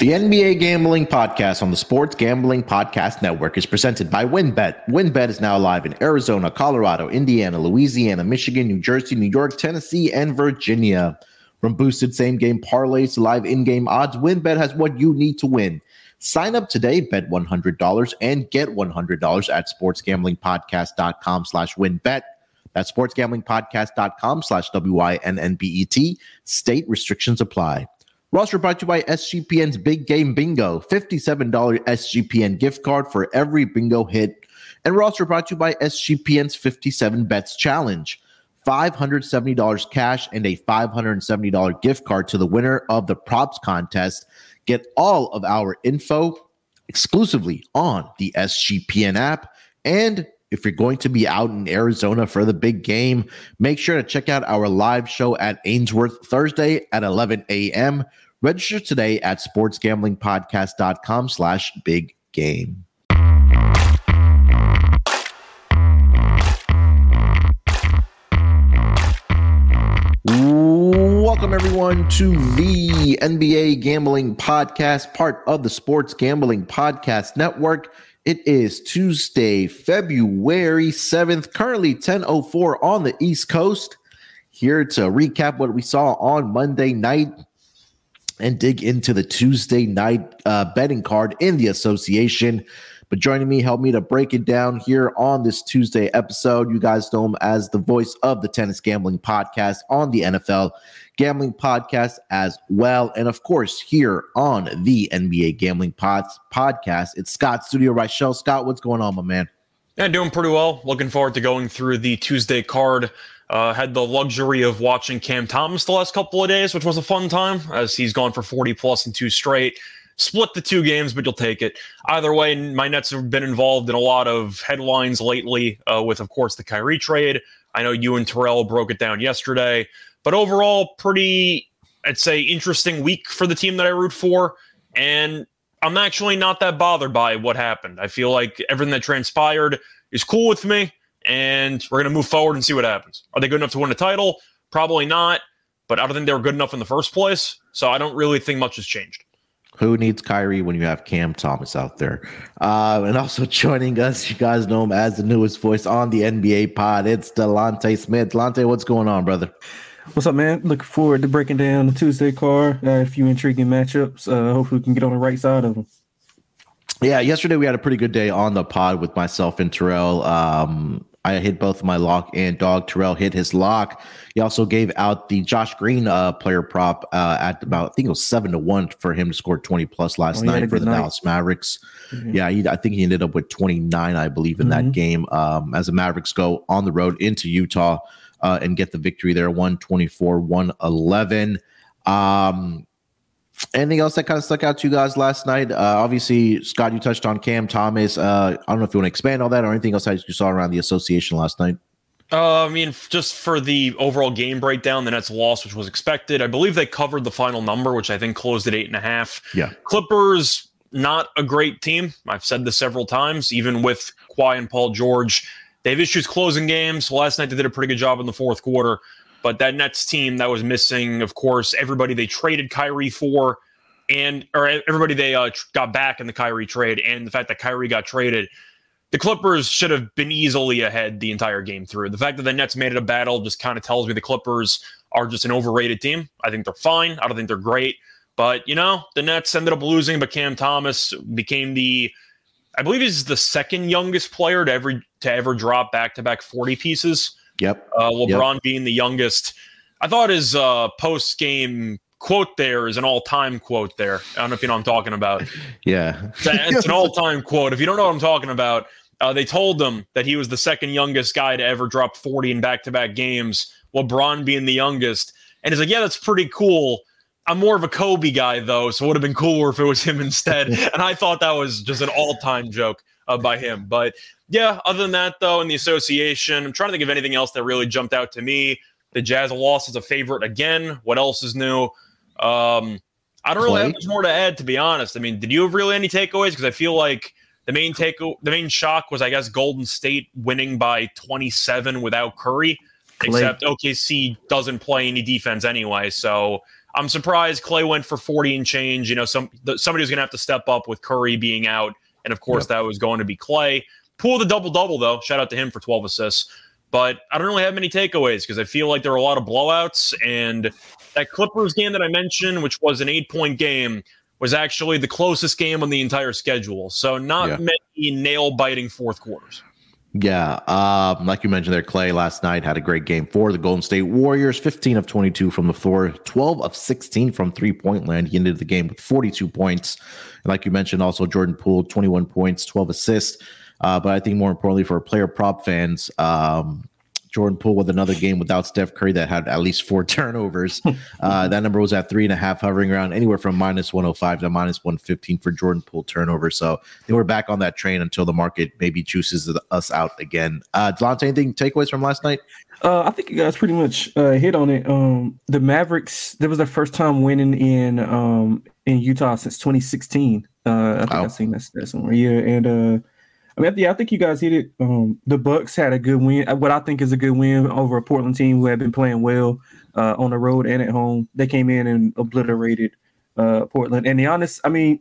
The NBA Gambling Podcast on the Sports Gambling Podcast Network is presented by WynnBET. WynnBET is now live in Arizona, Colorado, Indiana, Louisiana, Michigan, New Jersey, New York, Tennessee, and Virginia. From boosted same game parlays to live in game odds, WynnBET has what you need to win. Sign up today, bet $100 and get $100 at sportsgamblingpodcast.com slash wynnbet. That's sportsgamblingpodcast.com slash W-I-N-N-B-E-T. State restrictions apply. Roster brought to you by SGPN's Big Game Bingo, $57 SGPN gift card for every bingo hit. And roster brought to you by SGPN's 57 Bets Challenge, $570 cash and a $570 gift card to the winner of the props contest. Get all of our info exclusively on the SGPN app. And if you're going to be out in Arizona for the big game, make sure to check out our live show at Ainsworth Thursday at 11 a.m. Register today at sportsgamblingpodcast.com slash big game. Welcome, everyone, to the NBA Gambling Podcast, part of the Sports Gambling Podcast Network. It is Tuesday, February 7th, currently 10.04 on the East Coast. Here to recap what we saw on Monday night and dig into the Tuesday night uh, betting card in the association. But joining me, help me to break it down here on this Tuesday episode. You guys know him as the voice of the Tennis Gambling Podcast on the NFL Gambling Podcast as well. And of course, here on the NBA Gambling Pods Podcast, it's Scott Studio Reichel. Scott, what's going on, my man? Yeah, doing pretty well. Looking forward to going through the Tuesday card. Uh, had the luxury of watching Cam Thomas the last couple of days, which was a fun time as he's gone for 40 plus in two straight. Split the two games, but you'll take it. Either way, my Nets have been involved in a lot of headlines lately uh, with, of course, the Kyrie trade. I know you and Terrell broke it down yesterday, but overall, pretty, I'd say, interesting week for the team that I root for. And I'm actually not that bothered by what happened. I feel like everything that transpired is cool with me and we're going to move forward and see what happens. Are they good enough to win a title? Probably not, but I don't think they were good enough in the first place. So I don't really think much has changed. Who needs Kyrie when you have Cam Thomas out there? Uh, and also joining us, you guys know him as the newest voice on the NBA pod. It's Delonte Smith. Delonte, what's going on, brother? What's up, man? Looking forward to breaking down the Tuesday card. Uh, a few intriguing matchups. Uh, hopefully, we can get on the right side of them. Yeah, yesterday we had a pretty good day on the pod with myself and Terrell. Um, I hit both my lock and dog. Terrell hit his lock. He also gave out the Josh Green uh, player prop uh, at about I think it was seven to one for him to score twenty plus last oh, night for the night. Dallas Mavericks. Mm-hmm. Yeah, he, I think he ended up with twenty nine, I believe, in mm-hmm. that game. Um, as the Mavericks go on the road into Utah uh, and get the victory there, one twenty four, one eleven. Um, Anything else that kind of stuck out to you guys last night? Uh, obviously, Scott, you touched on Cam Thomas. Uh, I don't know if you want to expand on that or anything else that you saw around the association last night. Uh, I mean, just for the overall game breakdown, the Nets loss, which was expected. I believe they covered the final number, which I think closed at eight and a half. Yeah. Clippers, not a great team. I've said this several times, even with Kawhi and Paul George. They have issues closing games. Last night, they did a pretty good job in the fourth quarter. But that Nets team that was missing, of course, everybody they traded Kyrie for, and or everybody they uh, got back in the Kyrie trade, and the fact that Kyrie got traded, the Clippers should have been easily ahead the entire game through. The fact that the Nets made it a battle just kind of tells me the Clippers are just an overrated team. I think they're fine. I don't think they're great. But, you know, the Nets ended up losing, but Cam Thomas became the I believe he's the second youngest player to ever to ever drop back to back 40 pieces. Yep. Uh, LeBron yep. being the youngest. I thought his uh, post game quote there is an all time quote there. I don't know if you know what I'm talking about. Yeah. It's, it's an all time quote. If you don't know what I'm talking about, uh, they told him that he was the second youngest guy to ever drop 40 in back to back games, LeBron being the youngest. And he's like, yeah, that's pretty cool. I'm more of a Kobe guy, though, so it would have been cooler if it was him instead. and I thought that was just an all time joke uh, by him. But yeah, other than that, though, in the association, I'm trying to think of anything else that really jumped out to me. The Jazz loss is a favorite again. What else is new? Um, I don't really have much more to add, to be honest. I mean, did you have really any takeaways? Because I feel like the main take, the main shock was, I guess, Golden State winning by 27 without Curry. Klay. Except OKC doesn't play any defense anyway, so I'm surprised Klay went for 40 and change. You know, some somebody was going to have to step up with Curry being out, and of course yep. that was going to be Klay. Poole the double double though. Shout out to him for 12 assists. But I don't really have many takeaways because I feel like there were a lot of blowouts. And that Clippers game that I mentioned, which was an eight point game, was actually the closest game on the entire schedule. So not yeah. many nail biting fourth quarters. Yeah, um, like you mentioned there, Klay last night had a great game for the Golden State Warriors. 15 of 22 from the floor, 12 of 16 from three point land. He ended the game with 42 points. And like you mentioned, also Jordan Poole, 21 points, 12 assists. Uh, but I think more importantly for player prop fans, um, Jordan Poole with another game without Steph Curry that had at least four turnovers. Uh, that number was at three and a half, hovering around anywhere from minus 105 to minus 115 for Jordan Poole turnover. So they were back on that train until the market maybe juices us out again. Uh, Delonte, anything takeaways from last night? Uh, I think you guys pretty much uh, hit on it. Um, the Mavericks, that was their first time winning in um, in Utah since 2016. Uh, I think I've seen that somewhere. Yeah, and uh, I mean, yeah, I think you guys hit it. Um, the Bucks had a good win. Uh, what I think is a good win over a Portland team who had been playing well uh, on the road and at home. They came in and obliterated uh, Portland. And the honest, I mean,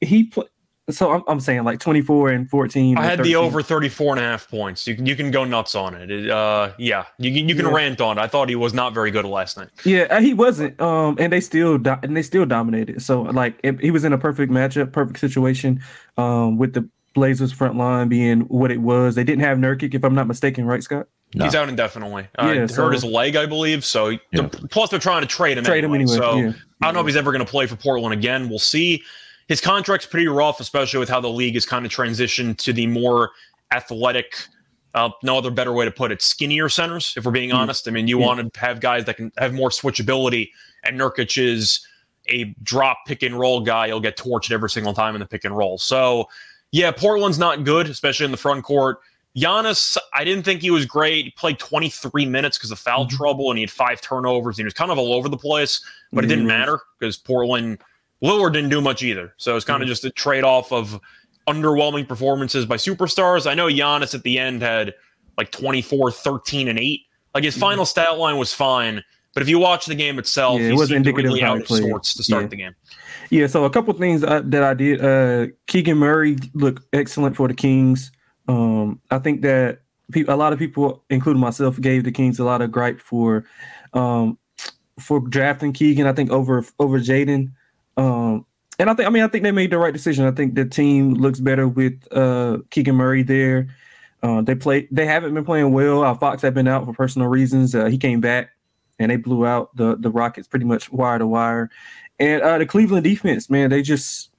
he played. So I'm, I'm saying like 24 and 14. I had 13. the over 34 and a half points. You can you can go nuts on it. it uh, yeah, you you can yeah. rant on it. I thought he was not very good last night. Yeah, uh, he wasn't. Um, and they still do- and they still dominated. So like it, he was in a perfect matchup, perfect situation. Um, with the Blazers front line being what it was. They didn't have Nurkic, if I'm not mistaken, right, Scott? No. He's out indefinitely. Uh, yeah, so, hurt his leg, I believe. So yeah. plus they're trying to trade him. Trade anyway. him anyway. So yeah. I don't know if he's ever going to play for Portland again. We'll see. His contract's pretty rough, especially with how the league has kind of transitioned to the more athletic. Uh, no other better way to put it. Skinnier centers, if we're being honest. I mean, you want to have guys that can have more switchability, and Nurkic is a drop pick and roll guy. He'll get torched every single time in the pick and roll. So yeah, Portland's not good, especially in the front court. Giannis, I didn't think he was great. He played 23 minutes because of foul mm-hmm. trouble, and he had five turnovers. He was kind of all over the place, but mm-hmm. it didn't matter because Portland Lillard didn't do much either. So it's kind mm-hmm. of just a trade off of underwhelming performances by superstars. I know Giannis at the end had like 24, 13, and 8. Like his mm-hmm. final stat line was fine, but if you watch the game itself, yeah, it was indicative really out of sorts to start yeah. the game. Yeah, so a couple things I, that I did. Uh, Keegan Murray looked excellent for the Kings. Um, I think that pe- a lot of people, including myself, gave the Kings a lot of gripe for um, for drafting Keegan. I think over over Jaden. Um, and I think I mean I think they made the right decision. I think the team looks better with uh, Keegan Murray there. Uh, they play. They haven't been playing well. Uh, Fox had been out for personal reasons. Uh, he came back and they blew out the the Rockets pretty much wire to wire. And uh, the Cleveland defense, man, they just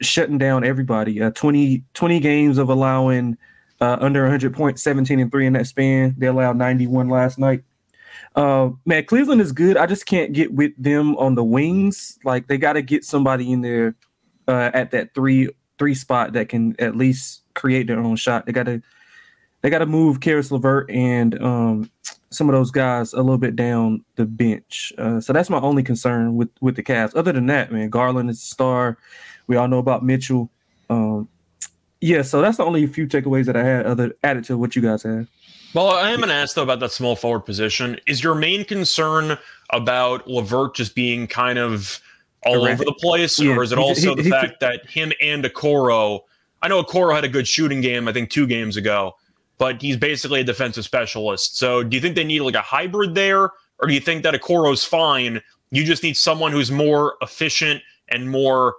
shutting down everybody. Uh, 20, 20 games of allowing uh, under 100 points, 17 and 3 in that span. They allowed 91 last night. Uh, man, Cleveland is good. I just can't get with them on the wings. Like they got to get somebody in there uh, at that three three spot that can at least create their own shot. They got to they got to move Caris LeVert and um, some of those guys a little bit down the bench. Uh, so that's my only concern with with the Cavs. Other than that, man, Garland is a star. We all know about Mitchell. Um, yeah, so that's the only few takeaways that I had other added to what you guys had. Well, I am to ask though about that small forward position. Is your main concern about LeVert just being kind of all over the place, yeah. or is it also he, he, the fact he, that him and Okoro? I know Okoro had a good shooting game, I think two games ago, but he's basically a defensive specialist. So do you think they need like a hybrid there, or do you think that Okoro's fine? You just need someone who's more efficient and more,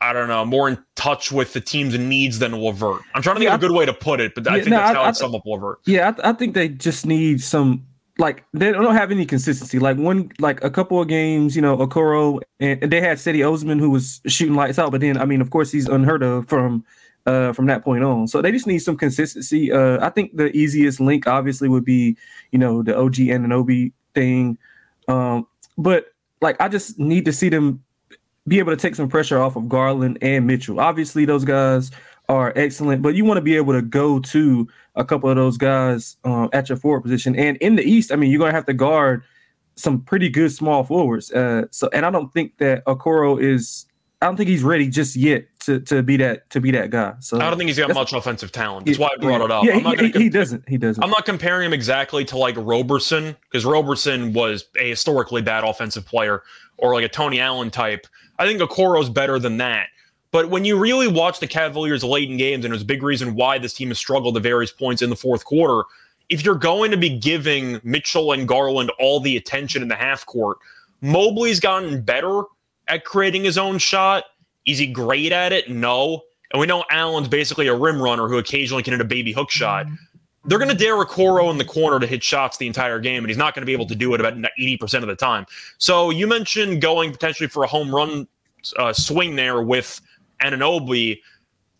I don't know, more in touch with the team's needs than LeVert. I'm trying to think yeah, of a good way to put it, but yeah, I think no, that's how I, I'd sum up LeVert. Yeah, I, I think they just need some like they don't have any consistency. Like one, like a couple of games, you know, Okoro and, and they had Cedi Osman who was shooting lights out, but then I mean, of course, he's unheard of from uh, from that point on. So they just need some consistency. Uh, I think the easiest link obviously would be, you know, the OG Anunoby thing. Um, but like I just need to see them be able to take some pressure off of Garland and Mitchell. Obviously, those guys are excellent, but you want to be able to go to a couple of those guys um, at your forward position. And in the East, I mean, you're gonna have to guard some pretty good small forwards. Uh, so, and I don't think that Okoro is. I don't think he's ready just yet to to be that to be that guy. So I don't think he's got much offensive talent. That's why I brought yeah, it up. Yeah, I'm not he, gonna he doesn't. He doesn't. I'm not comparing him exactly to like Roberson because Roberson was a historically bad offensive player or like a Tony Allen type. I think Okoro's better than that. But when you really watch the Cavaliers late in games, and it was a big reason why this team has struggled at various points in the fourth quarter, if you're going to be giving Mitchell and Garland all the attention in the half court, Mobley's gotten better at creating his own shot. Is he great at it? No. And we know Allen's basically a rim runner who occasionally can hit a baby hook shot. They're going to dare Okoro in the corner to hit shots the entire game, and he's not going to be able to do it about 80% of the time. So you mentioned going potentially for a home run uh, swing there with Anunoby.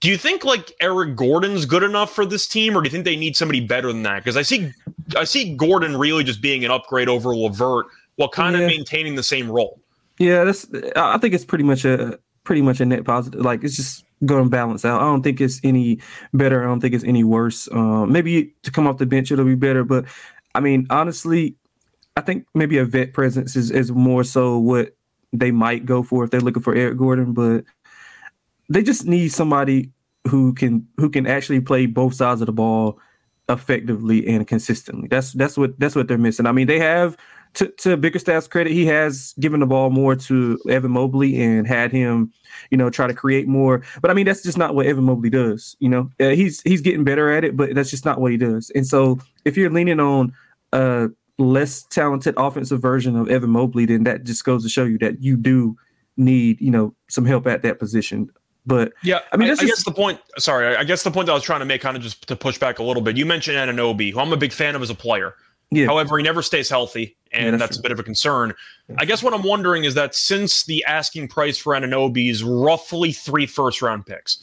Do you think like Eric Gordon's good enough for this team, or do you think they need somebody better than that? Because I see, I see Gordon really just being an upgrade over Levert while kind Yeah. of maintaining the same role. Yeah, that's. I think it's pretty much a pretty much a net positive. Like it's just going to balance out. I don't think it's any better. I don't think it's any worse. Um, maybe to come off the bench it'll be better, but I mean honestly, I think maybe a vet presence is is more so what they might go for if they're looking for Eric Gordon, but they just need somebody who can who can actually play both sides of the ball effectively and consistently. That's that's what that's what they're missing. I mean, they have to, to Bickerstaff's credit, he has given the ball more to Evan Mobley and had him, you know, try to create more. But I mean, that's just not what Evan Mobley does. You know, uh, he's he's getting better at it, but that's just not what he does. And so, if you're leaning on a less talented offensive version of Evan Mobley, then that just goes to show you that you do need, you know, some help at that position. But Yeah, I mean, I, that's I guess the point. Sorry, I guess the point that I was trying to make, kind of just to push back a little bit. You mentioned Anunoby, who I'm a big fan of as a player. yeah, However, he never stays healthy, and Yeah, that's true. a bit of a concern. I guess what I'm wondering is that since the asking price for Anunoby is roughly three first round picks,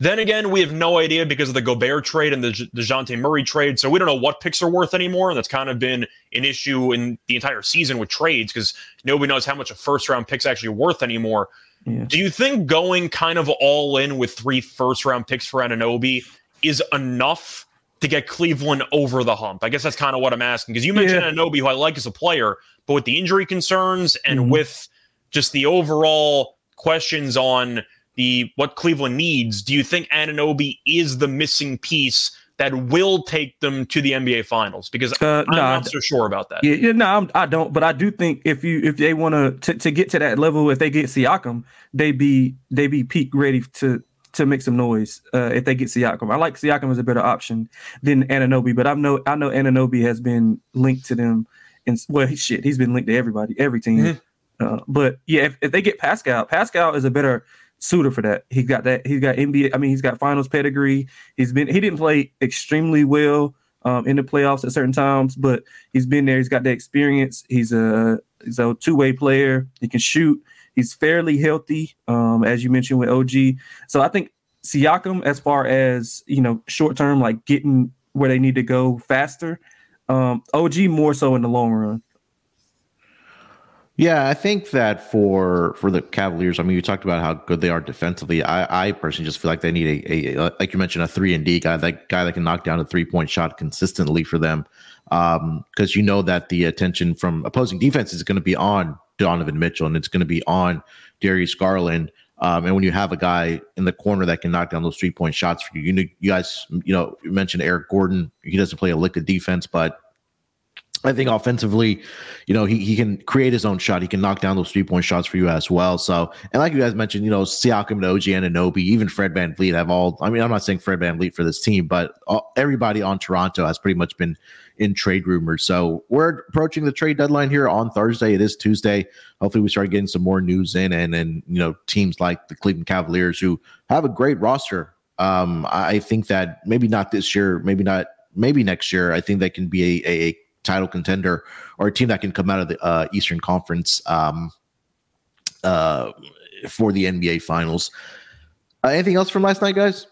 then again, we have no idea because of the Gobert trade and the Dejounte Murray trade. So we don't know what picks are worth anymore. And that's kind of been an issue in the entire season with trades because nobody knows how much a first round pick's actually worth anymore. Yeah. Do you think going kind of all in with three first round picks for Anunoby is enough to get Cleveland over the hump? I guess that's kind of what I'm asking because you mentioned Yeah. Anunoby, who I like as a player, but with the injury concerns and Mhm. with just the overall questions on the what Cleveland needs, do you think Anunoby is the missing piece that will take them to the NBA Finals? Because uh, I'm no, not so sure about that. Yeah, yeah, no, I'm, I don't. But I do think if you if they want to to get to that level, if they get Siakam, they be they be peak ready to to make some noise. Uh, if they get Siakam, I like Siakam as a better option than Anunoby. But I know I know Anunoby has been linked to them, and well, shit, he's been linked to everybody, every team. Mhm. Uh, but yeah, if, if they get Pascal, Pascal is a better suitor for that. He's got that. He's got NBA. I mean, he's got finals pedigree. He's been. He didn't play extremely well um, in the playoffs at certain times, but he's been there. He's got the experience. He's a he's a two way player. He can shoot. He's fairly healthy, um, as you mentioned with OG. So I think Siakam, as far as you know, short term, like getting where they need to go faster. Um, OG more so in the long run. Yeah, I think that for for the Cavaliers, I mean, you talked about how good they are defensively. I, I personally just feel like they need a, a like you mentioned a three and D guy, that guy that can knock down a three point shot consistently for them, because you know that the attention from opposing defense is going to be on Donovan Mitchell and it's going to be on Darius Garland. Um, and when you have a guy in the corner that can knock down those three point shots for you, you know, you guys, you know, you mentioned Eric Gordon. He doesn't play a lick of defense, but I think offensively, you know, he, he can create his own shot. He can knock down those three point shots for you as well. So, and like you guys mentioned, you know, Siakam and OG Anunoby, even Fred VanVleet have all, I mean, I'm not saying Fred VanVleet for this team, but all, everybody on Toronto has pretty much been in trade rumors. So we're approaching the trade deadline here on Thursday. It is Tuesday. Hopefully we start getting some more news in and, and, you know, teams like the Cleveland Cavaliers who have a great roster. Um, I think that maybe not this year, maybe not, maybe next year. I think they can be a, a, a title contender or a team that can come out of the uh, Eastern Conference um, uh, for the NBA Finals. Uh, anything else from last night, guys?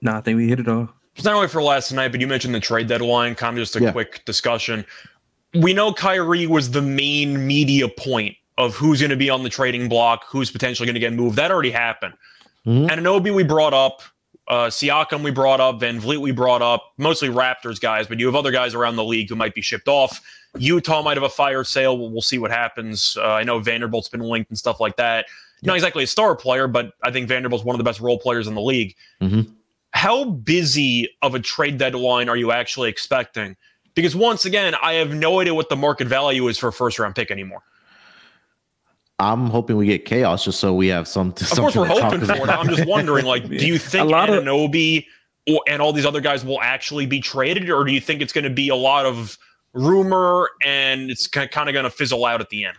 No, I think we hit it all. It's not only for last night, but you mentioned the trade deadline, kind of just a Yeah. quick discussion. We know Kyrie was the main media point of who's going to be on the trading block, who's potentially going to get moved. That already happened. Mhm. Anunoby we brought up, uh, Siakam we brought up, VanVleet we brought up, mostly Raptors guys, but you have other guys around the league who might be shipped off. Utah might have a fire sale. We'll, we'll see what happens. Uh, I know Vanderbilt's been linked and stuff like that. not exactly a star player, but I think Vanderbilt's one of the best role players in the league. Mhm. How busy of a trade deadline are you actually expecting? Because once again, I have no idea what the market value is for a first round pick anymore. I'm hoping we get chaos just so we have some. Of course, we're hoping for it. I'm just wondering, like, do you think A lot Anunoby or, and all these other guys will actually be traded, or do you think it's going to be a lot of rumor and it's kind of going to fizzle out at the end?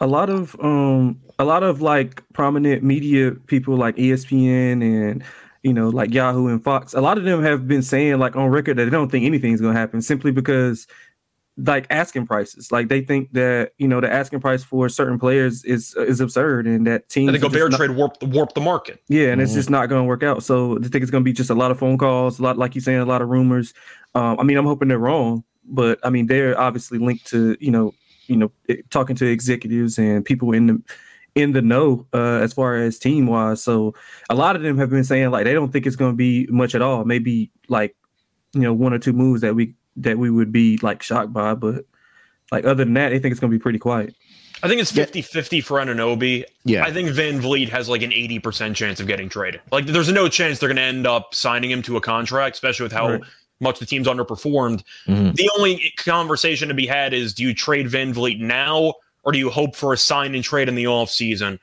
a lot of um a lot of like prominent media people like ESPN and you know like Yahoo and Fox a lot of them have been saying like on record that they don't think anything's going to happen simply because like asking prices like they think that you know the asking price for certain players is is absurd and that teams I think a bear not- trade warp warp the market. yeah, and it's Mhm. just not going to work out. So I think it's going to be just a lot of phone calls, a lot, like you're saying, a lot of rumors. Um, I mean, I'm hoping they're wrong, but I mean, they're obviously linked to you know, you know, it- talking to executives and people in the in the know uh, as far as team wise. So a lot of them have been saying like they don't think it's going to be much at all. Maybe like you know one or two moves that we that we would be like shocked by, but like other than that, they think it's going to be pretty quiet. I think it's Yeah. 50 50 for Anunoby. Yeah, I think VanVleet has like an 80% chance of getting traded. Like, there's no chance they're going to end up signing him to a contract, especially with how Right. much the team's underperformed. Mhm. The only conversation to be had is do you trade VanVleet now or do you hope for a sign and trade in the offseason?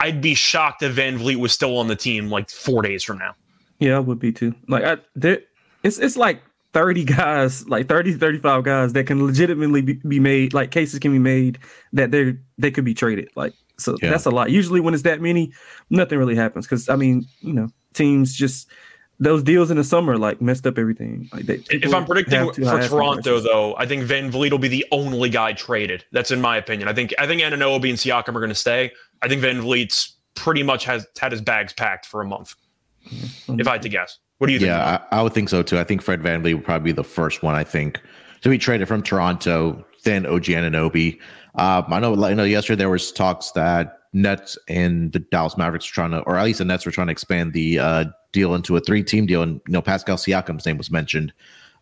I'd be shocked if VanVleet was still on the team like four days from now. Yeah, I would be too. Like I there it's it's like 30 guys, like 30 35 guys that can legitimately be, be made, like cases can be made that they're they could be traded. Like so Yeah. that's a lot. Usually when it's that many, nothing really happens. Cause I mean, you know, teams just those deals in the summer like messed up everything. Like they, If I'm predicting for too high asking Toronto, though, I think VanVleet will be the only guy traded. That's in my opinion. I think I think Anunoby and Siakam are going to stay. I think VanVleet's pretty much has had his bags packed for a month, Mhm. if I had to guess. What do you think? Yeah, I, I would think so too. I think Fred VanVleet would probably be the first one. I think to be traded from Toronto, then OG Anunoby. Um, I know, I know. Yesterday there was talks that Nets and the Dallas Mavericks were trying to, or at least the Nets were trying to expand the uh, deal into a three-team deal, and you know Pascal Siakam's name was mentioned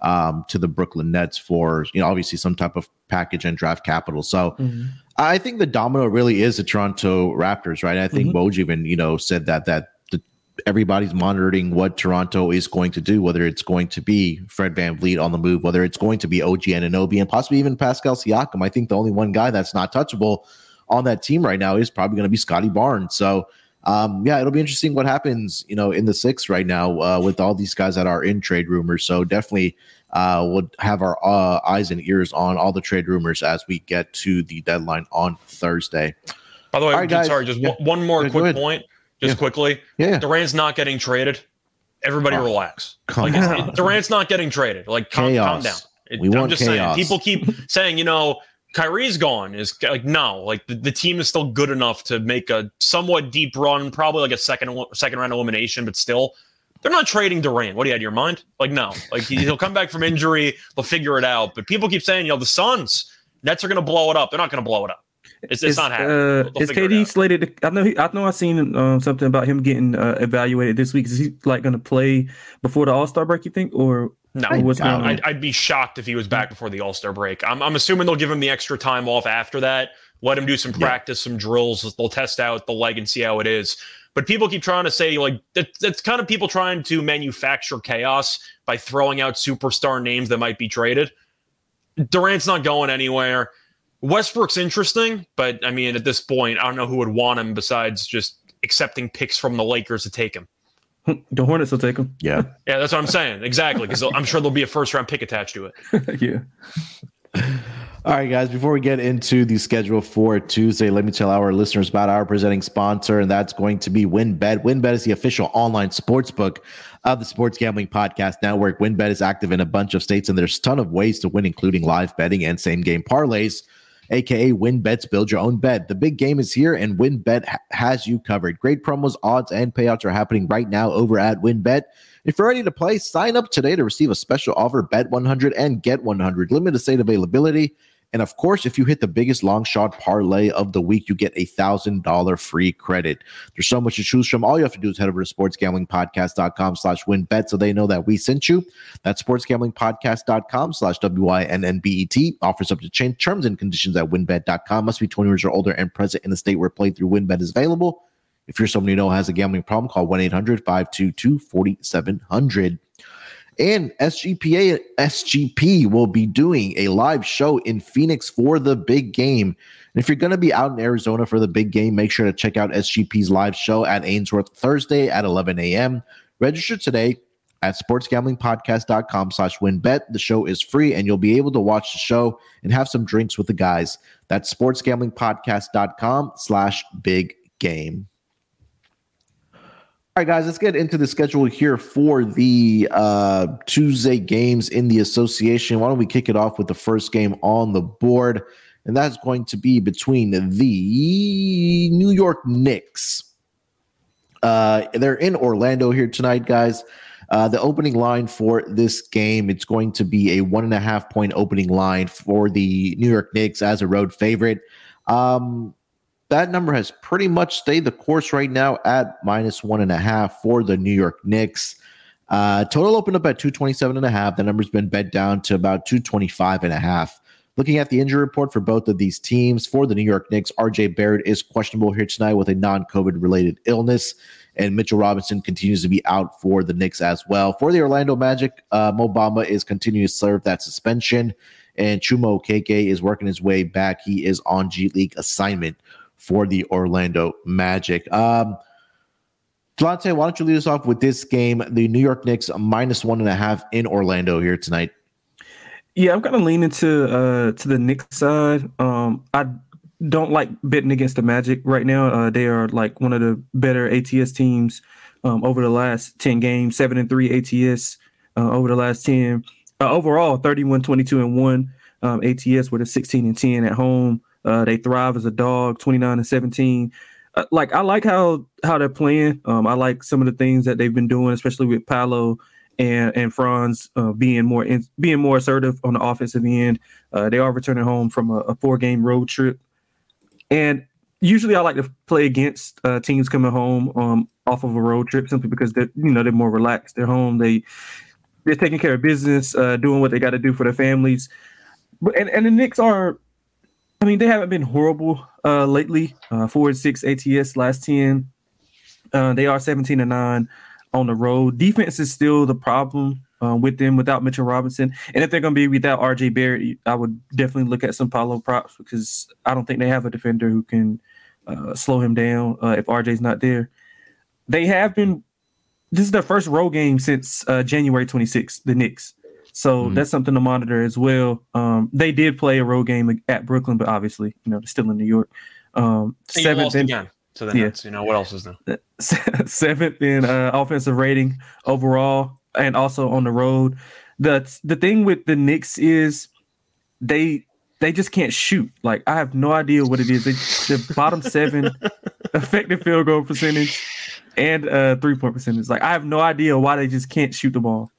um, to the Brooklyn Nets for you know obviously some type of package and draft capital. So Mhm. I think the domino really is the Toronto Raptors, right? I think. Woj even, you know, said that that the, everybody's monitoring what Toronto is going to do, whether it's going to be Fred VanVleet on the move, whether it's going to be OG Anunoby, and possibly even Pascal Siakam. I think the only one guy that's not touchable on that team right now is probably going to be Scottie Barnes. So, um, yeah, it'll be interesting what happens, you know, in the six right now uh, with all these guys that are in trade rumors. So definitely uh, we'll have our uh, eyes and ears on all the trade rumors as we get to the deadline on Thursday. By the way, right, just- sorry, just Yeah. one, more Yeah, quick point, just Yeah. quickly. Yeah, Durant's not getting traded. Everybody Oh, relax. Like it- Durant's not getting traded. Like calm, calm down. It- We I'm want just chaos. saying. People keep saying, you know, Kyrie's gone. Is like no. Like the, the team is still good enough to make a somewhat deep run, probably like a second second round elimination, but still. They're not trading Durant. What do you had in your mind? Like, no. Like he, he'll come back from injury. They'll figure it out. But people keep saying, you know, the Suns, Nets are going to blow it up. They're not going to blow it up. It's, it's Is, not happening. Uh, is KD slated? To, I know. He, I know. I seen um, something about him getting uh, evaluated this week. Is he like going to play before the All Star break? You think, or No, I what's doubt going on? I'd, I'd be shocked if he was back before the All Star break. I'm, I'm assuming they'll give him the extra time off after that. Let him do some Yeah. practice, some drills. They'll test out the leg and see how it is. But people keep trying to say like that, that's kind of people trying to manufacture chaos by throwing out superstar names that might be traded. Durant's not going anywhere. Westbrook's interesting, but I mean, at this point, I don't know who would want him besides just accepting picks from the Lakers to take him. The Hornets will take him? yeah. Yeah, that's what I'm saying. Exactly, because I'm sure there'll be a first round pick attached to it. yeah. All right, guys, before we get into the schedule for Tuesday, let me tell our listeners about our presenting sponsor, and that's going to be WynnBET. WynnBET is the official online sports book of the Sports Gambling Podcast Network. WynnBET is active in a bunch of states, and there's a ton of ways to win, including live betting and same game parlays, aka WynnBET's Build Your Own Bet. The big game is here, and WynnBET ha- has you covered. Great promos, odds, and payouts are happening right now over at WynnBET. If you're ready to play, sign up today to receive a special offer Bet 100 and Get 100. Limited state availability And of course, if you hit the biggest long shot parlay of the week, you get a thousand dollar free credit. There's so much to choose from. All you have to do is head over to sportsgamblingpodcast.com slash wynnbet so they know that we sent you. That's sportsgamblingpodcast.com slash W-I-N-N-B-E-T. Offers up to change terms and conditions at wynnbet.com. Must be 20 years or older and present in the state where playthrough wynnbet is available. If you're someone you know has a gambling problem, call 1 800 522 4700. And SGPA SGP will be doing a live show in Phoenix for the big game. And if you're going to be out in Arizona for the big game, make sure to check out SGP's live show at Ainsworth Thursday at 11 a.m. Register today at sportsgamblingpodcast.com slash wynnbet. The show is free and you'll be able to watch the show and have some drinks with the guys. That's sportsgamblingpodcast.com slash big game. All right, guys, let's get into the schedule here for the uh, Tuesday games in the association. Why don't we kick it off with the first game on the board? And that's going to be between the New York Knicks. Uh, they're in Orlando here tonight, guys. Uh, the opening line for this game, it's going to be a one and a half point opening line for the New York Knicks as a road favorite. Um, that number has pretty much stayed the course right now at minus one and a half for the New York Knicks. Uh, total opened up at 227 and a half. The number's been bet down to about 225 and a half. Looking at the injury report for both of these teams, for the New York Knicks, RJ Barrett is questionable here tonight with a non COVID related illness, and Mitchell Robinson continues to be out for the Knicks as well. For the Orlando Magic, uh, Mo Bamba is continuing to serve that suspension, and Chuma Okeke is working his way back. He is on G League assignment for the Orlando Magic. Um, Delonte, why don't you lead us off with this game? The New York Knicks minus one and a half in Orlando here tonight. Yeah, I'm kind of leaning to uh to the Knicks side. Um, I don't like betting against the Magic right now. Uh, they are like one of the better ATS teams um, over the last 10 games, seven and three ATS uh, over the last 10. Uh, overall, 31, 22 and one um, ATS with a 16 and 10 at home. Uh, they thrive as a dog, 29 and 17. Uh, like I like how how they're playing. Um, I like some of the things that they've been doing, especially with Paolo and and Franz uh, being more in, being more assertive on the offensive end. Uh, they are returning home from a, a four game road trip, and usually I like to play against uh, teams coming home um, off of a road trip simply because they're you know they're more relaxed. They're home. They they're taking care of business, uh, doing what they got to do for their families. But and, and the Knicks are I mean, they haven't been horrible uh, lately. Uh, four and six ATS last ten. Uh, they are seventeen and nine on the road. Defense is still the problem uh, with them without Mitchell Robinson, and if they're going to be without RJ Barrett, I would definitely look at some Paolo props because I don't think they have a defender who can uh, slow him down uh, if RJ's not there. They have been. This is their first road game since uh, January 26th. The Knicks. So mm-hmm. that's something to monitor as well. Um, they did play a road game at Brooklyn, but obviously, you know, they're still in New York. Um, seventh in, again to the yeah. Nets. You know what else is new? seventh in uh, offensive rating overall, and also on the road. the The thing with the Knicks is they they just can't shoot. Like I have no idea what it is. They, the bottom seven effective field goal percentage and uh, three point percentage. Like I have no idea why they just can't shoot the ball.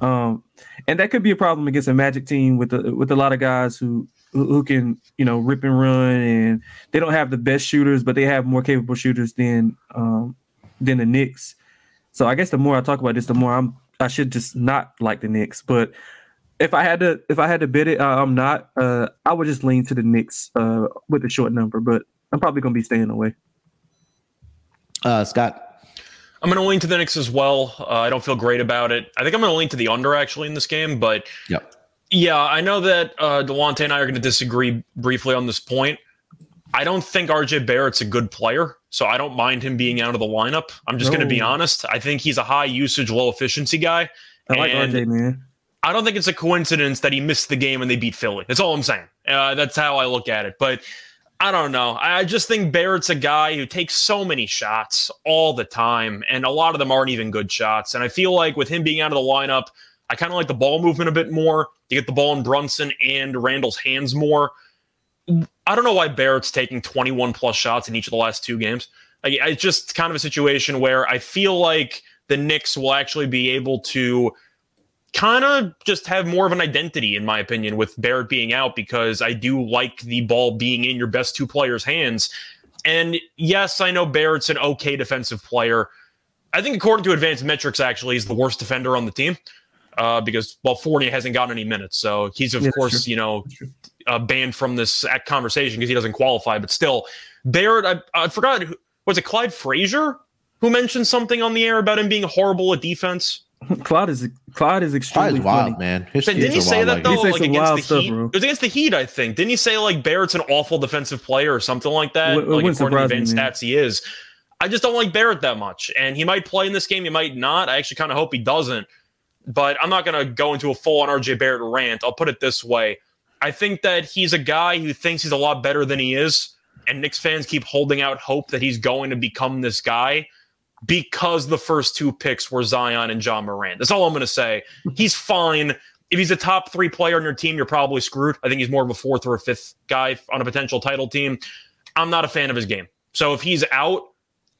Um, and that could be a problem against a Magic team with a, with a lot of guys who who can you know rip and run, and they don't have the best shooters, but they have more capable shooters than um, than the Knicks. So I guess the more I talk about this, the more I'm I should just not like the Knicks. But if I had to if I had to bid it, uh, I'm not. Uh, I would just lean to the Knicks uh, with the short number, but I'm probably gonna be staying away. Uh, Scott. I'm going to lean to the Knicks as well. Uh, I don't feel great about it. I think I'm going to lean to the under actually in this game, but yep. yeah, I know that uh, Delonte and I are going to disagree briefly on this point. I don't think RJ Barrett's a good player, so I don't mind him being out of the lineup. I'm just no. going to be honest. I think he's a high usage, low efficiency guy. I like RJ, man. I don't think it's a coincidence that he missed the game and they beat Philly. That's all I'm saying. Uh, that's how I look at it. But I don't know. I just think Barrett's a guy who takes so many shots all the time, and a lot of them aren't even good shots. And I feel like with him being out of the lineup, I kind of like the ball movement a bit more to get the ball in Brunson and Randle's hands more. I don't know why Barrett's taking 21 plus shots in each of the last two games. It's just kind of a situation where I feel like the Knicks will actually be able to kind of just have more of an identity, in my opinion, with Barrett being out because I do like the ball being in your best two players' hands. And yes, I know Barrett's an okay defensive player. I think, according to advanced metrics, actually, he's the worst defender on the team uh, because, well, Fournier hasn't gotten any minutes. So he's, of yeah, course, you know, uh, banned from this conversation because he doesn't qualify. But still, Barrett, I, I forgot, was it Clyde Frazier who mentioned something on the air about him being horrible at defense? Clyde is Clyde is extremely Clyde's wild, man. His didn't he say that though? Like against the stuff, Heat, bro. it was against the Heat, I think. Didn't he say like Barrett's an awful defensive player or something like that? It, it like according to advanced stats, he is. I just don't like Barrett that much, and he might play in this game. He might not. I actually kind of hope he doesn't. But I'm not going to go into a full on RJ Barrett rant. I'll put it this way: I think that he's a guy who thinks he's a lot better than he is, and Knicks fans keep holding out hope that he's going to become this guy because the first two picks were Zion and Ja Morant. That's all I'm going to say. He's fine. If he's a top three player on your team, you're probably screwed. I think he's more of a fourth or a fifth guy on a potential title team. I'm not a fan of his game. So if he's out,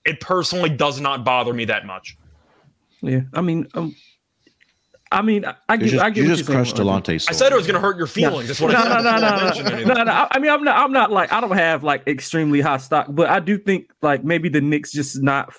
it personally does not bother me that much. Yeah, I mean, um, I mean, I get, just, I get you just crushed Delonte. I said it was going to hurt your feelings. That's what no, I said. No, no, no, no, no, no. I mean, I'm not. I'm not like I don't have like extremely high stock, but I do think like maybe the Knicks just not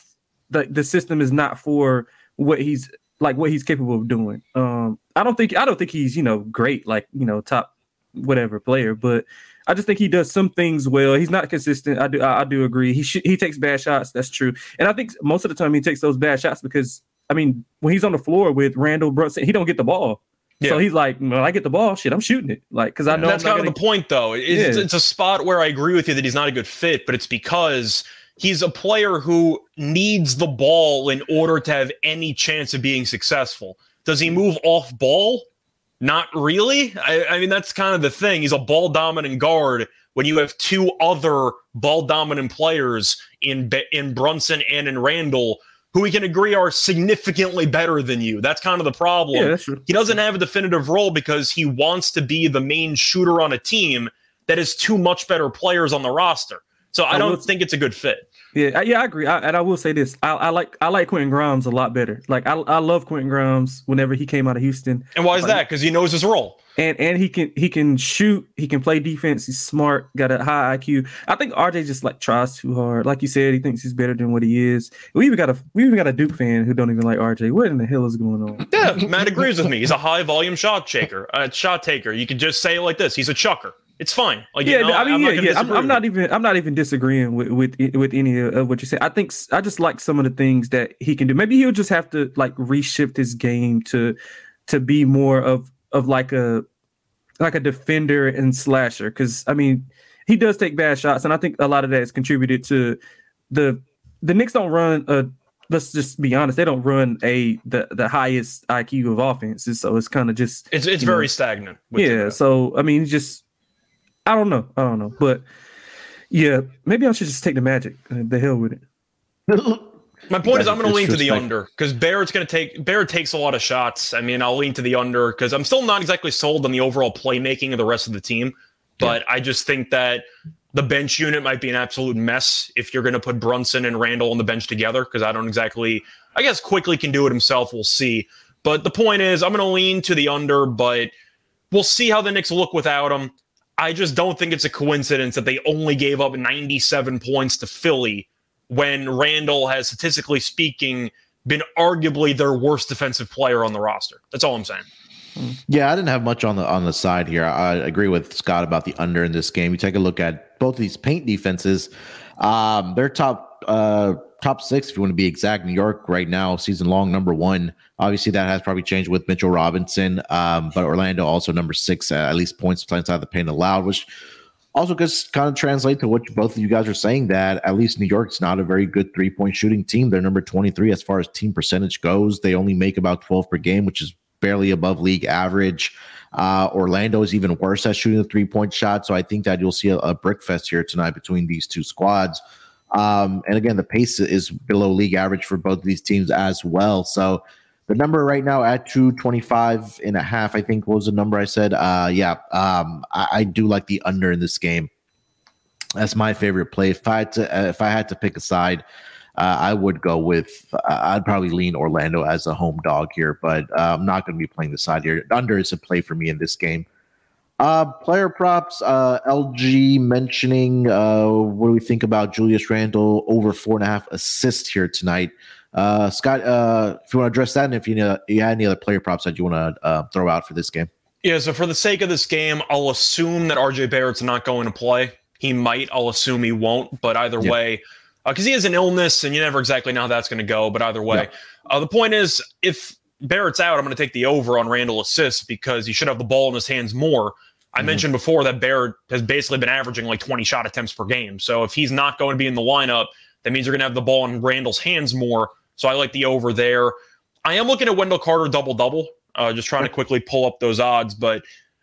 the the system is not for what he's like what he's capable of doing. Um, I don't think I don't think he's you know great like you know top whatever player, but I just think he does some things well. He's not consistent. I do I, I do agree. He sh- he takes bad shots. That's true, and I think most of the time he takes those bad shots because I mean when he's on the floor with Randle Brunson, he don't get the ball. Yeah. So he's like, when I get the ball, shit, I'm shooting it. Like, because I know that's kind of the point, though. It's, yeah. it's, it's a spot where I agree with you that he's not a good fit, but it's because he's a player who needs the ball in order to have any chance of being successful. Does he move off ball? Not really. I, I mean, that's kind of the thing. He's a ball dominant guard when you have two other ball dominant players in in Brunson and in Randle who we can agree are significantly better than you. That's kind of the problem. Yeah, he doesn't have a definitive role because he wants to be the main shooter on a team that has two much better players on the roster. So I, I don't will, think it's a good fit. Yeah, yeah, I agree. I, and I will say this: I, I, like I like Quentin Grimes a lot better. Like I, I love Quentin Grimes whenever he came out of Houston. And why is like, that? Because he knows his role. And and he can he can shoot. He can play defense. He's smart. Got a high IQ. I think RJ just like tries too hard. Like you said, he thinks he's better than what he is. We even got a we even got a Duke fan who don't even like RJ. What in the hell is going on? Yeah, Matt agrees with me. He's a high volume shot shaker, a shot taker. You can just say it like this: he's a chucker. It's fine. Like, yeah, you know, I mean, I'm yeah, yeah. I'm, I'm, not even. I'm not even disagreeing with with with any of what you say. I think I just like some of the things that he can do. Maybe he'll just have to like reshift his game to to be more of of like a like a defender and slasher. Because I mean, he does take bad shots, and I think a lot of that has contributed to the the Knicks don't run a. Let's just be honest. They don't run a the, the highest IQ of offenses, so it's kind of just it's it's very know, stagnant. Yeah, so I mean, just I don't know. I don't know. But yeah, maybe I should just take the magic. Uh, the hell with it. My point is, I'm going to lean to the under because Barrett's going to take Barrett takes a lot of shots. I mean, I'll lean to the under because I'm still not exactly sold on the overall playmaking of the rest of the team. But yeah. I just think that the bench unit might be an absolute mess if you're going to put Brunson and Randle on the bench together because I don't exactly. I guess quickly can do it himself. We'll see. But the point is, I'm going to lean to the under, but we'll see how the Knicks look without him. I just don't think it's a coincidence that they only gave up 97 points to Philly when Randle has, statistically speaking, been arguably their worst defensive player on the roster. That's all I'm saying. Yeah, I didn't have much on the on the side here. I agree with Scott about the under in this game. You take a look at both of these paint defenses. Um, they're top uh, top six, if you want to be exact. New York right now, season long number one. Obviously, that has probably changed with Mitchell Robinson, um, but Orlando also number six, uh, at least points inside the paint allowed, which also just kind of translate to what both of you guys are saying that at least New York's not a very good three point shooting team. They're number 23 as far as team percentage goes. They only make about 12 per game, which is barely above league average. Uh, Orlando is even worse at shooting the three point shot. So I think that you'll see a, a brick fest here tonight between these two squads. Um, and again, the pace is below league average for both of these teams as well. So the number right now at 225 and a half, I think was the number I said. Uh, yeah, um, I, I, do like the under in this game. That's my favorite play. If I had to, uh, if I had to pick a side, uh, I would go with. Uh, I'd probably lean Orlando as a home dog here, but uh, I'm not going to be playing the side here. Under is a play for me in this game. Uh, player props. Uh, LG mentioning. Uh, what do we think about Julius Randle over four and a half assists here tonight? Uh, Scott, uh, if you want to address that, and if you, know, you had any other player props that you want to uh, throw out for this game. Yeah, so for the sake of this game, I'll assume that RJ Barrett's not going to play. He might. I'll assume he won't. But either yep. way, because uh, he has an illness, and you never exactly know how that's going to go. But either way, yep. uh, the point is, if Barrett's out, I'm going to take the over on Randle assists because he should have the ball in his hands more. I mm-hmm. mentioned before that Barrett has basically been averaging like 20 shot attempts per game. So if he's not going to be in the lineup, that means you're going to have the ball in Randle's hands more. So I like the over there. I am looking at Wendell Carter double double. Uh, just trying to quickly pull up those odds, but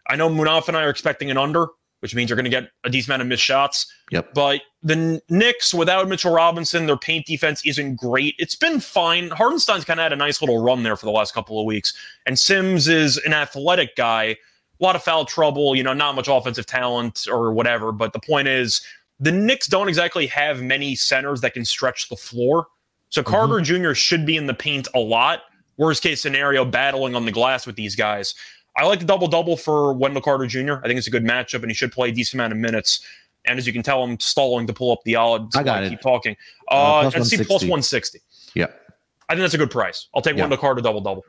I know Munaf and I are expecting an under, which means you're going to get a decent amount of missed shots. Yep. But the Knicks, without Mitchell Robinson, their paint defense isn't great. It's been fine. Hartenstein's kind of had a nice little run there for the last couple of weeks, and Sims is an athletic guy. A lot of foul trouble, you know, not much offensive talent or whatever. But the point is, the Knicks don't exactly have many centers that can stretch the floor. So mm-hmm. Carter Jr. should be in the paint a lot. Worst case scenario, battling on the glass with these guys. I like the double double for Wendell Carter Jr. I think it's a good matchup, and he should play a decent amount of minutes. And as you can tell, I'm stalling to pull up the odds. I got I it. Keep talking. Uh, uh plus see plus 160. Yeah. I think that's a good price. I'll take yeah. Wendell Carter double double.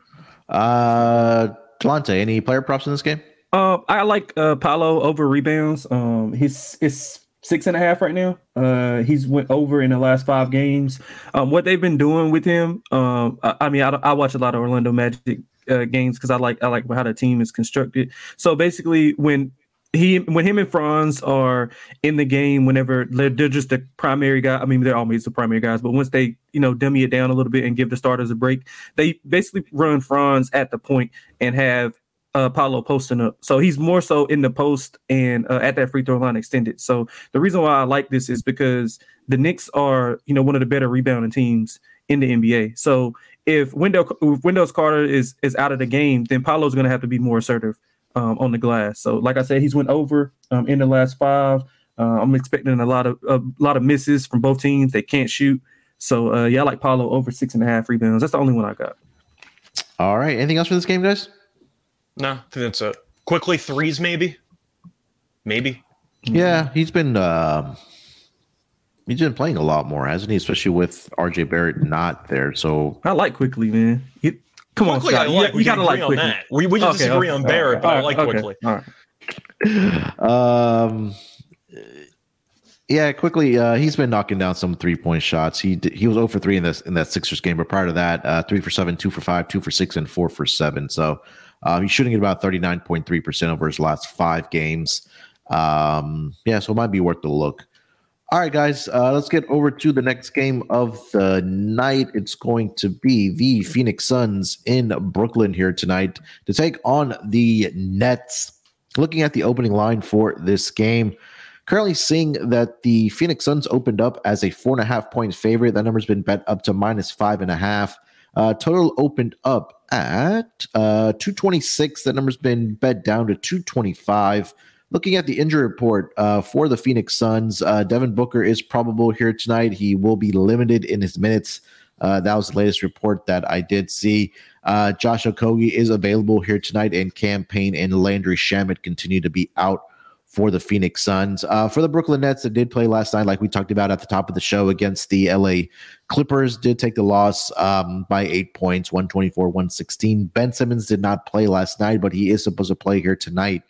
Uh, Delonte, any player props in this game? Uh, I like uh, Paolo over rebounds. Um, he's it's six and a half right now. Uh, he's went over in the last five games. Um, what they've been doing with him, um, I, I mean, I, I, watch a lot of Orlando Magic uh, games because I like I like how the team is constructed. So basically, when he when him and Franz are in the game, whenever they're, they're just the primary guy. I mean, they're always the primary guys, but once they you know dummy it down a little bit and give the starters a break, they basically run Franz at the point and have uh, Paolo posting up. So he's more so in the post and uh, at that free throw line extended. So the reason why I like this is because the Knicks are, you know, one of the better rebounding teams in the NBA. So if Wendell if Carter is is out of the game, then Paolo's going to have to be more assertive um, on the glass. So like I said, he's went over um, in the last five. Uh, I'm expecting a lot of a lot of misses from both teams. They can't shoot. So uh, yeah, I like Paolo over six and a half rebounds. That's the only one I got. All right. Anything else for this game, guys? No, I think that's it. Quickley threes, maybe. Maybe. Yeah, he's been uh, he's been playing a lot more, hasn't he? Especially with RJ Barrett not there. So I like Quickley, man. He, come Quickley, on, Scott. I like. You, you gotta like on Quickley. that. We, we just okay, disagree okay, on Barrett, right, but I like okay, Quickley. All right. Um. Yeah, Quickley. Uh, he's been knocking down some three point shots. He he was 0 for three in this in that Sixers game, but prior to that, uh, three for seven, two for five, two for six, and four for seven. So uh, he's shooting at about 39.3% over his last five games. Um, yeah, so it might be worth the look. All right, guys, uh, let's get over to the next game of the night. It's going to be the Phoenix Suns in Brooklyn here tonight to take on the Nets. Looking at the opening line for this game, currently seeing that the Phoenix Suns opened up as a four and a half point favorite. That number's been bet up to minus five and a half. Uh, total opened up at uh, 226. That number's been bet down to 225. Looking at the injury report uh, for the Phoenix Suns, uh, Devin Booker is probable here tonight. He will be limited in his minutes. Uh, that was the latest report that I did see. Uh, Josh Okogie is available here tonight, and Cam Payne and Landry Shamet continue to be out for the Phoenix Suns. Uh, for the Brooklyn Nets that did play last night, like we talked about at the top of the show against the LA Clippers, did take the loss um, by eight points, 124, 116. Ben Simmons did not play last night, but he is supposed to play here tonight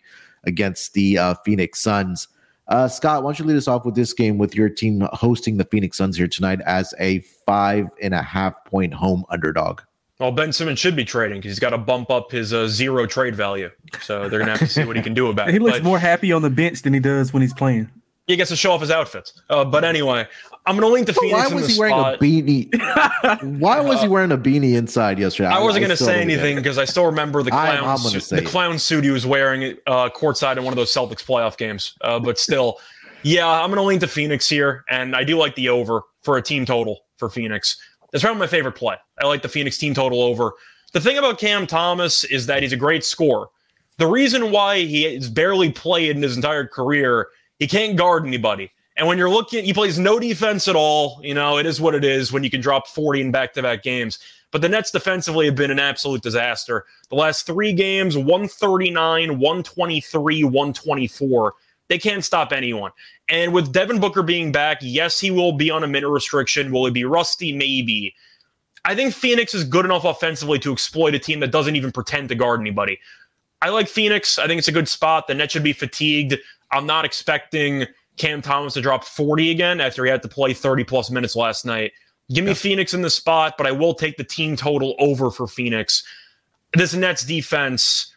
against the uh, Phoenix Suns. Uh, Scott, why don't you lead us off with this game with your team hosting the Phoenix Suns here tonight as a five and a half point home underdog? Well, Ben Simmons should be trading because he's got to bump up his uh, zero trade value. So they're gonna have to see what he can do about it. He looks but, more happy on the bench than he does when he's playing. He gets to show off his outfits. Uh, but anyway, I'm gonna link to Phoenix. Why was he wearing a beanie? why was he wearing a beanie inside yesterday? I, wasn't gonna say anything because I still remember the clown I'm, I'm suit, the clown suit he was wearing uh, courtside in one of those Celtics playoff games. Uh, but still, yeah, I'm gonna link to Phoenix here, and I do like the over for a team total for Phoenix. That's probably my favorite play. I like the Phoenix team total over. The thing about Cam Thomas is that he's a great scorer. The reason why he has barely played in his entire career, he can't guard anybody. And when you're looking, he plays no defense at all. You know, it is what it is when you can drop 40 in back to back games. But the Nets defensively have been an absolute disaster. The last three games 139, 123, 124. They can't stop anyone. And with Devin Booker being back, yes, he will be on a minute restriction. Will he be rusty? Maybe. I think Phoenix is good enough offensively to exploit a team that doesn't even pretend to guard anybody. I like Phoenix. I think it's a good spot. The Nets should be fatigued. I'm not expecting Cam Thomas to drop 40 again after he had to play 30 plus minutes last night. Give me yeah. Phoenix in the spot, but I will take the team total over for Phoenix. This Nets defense,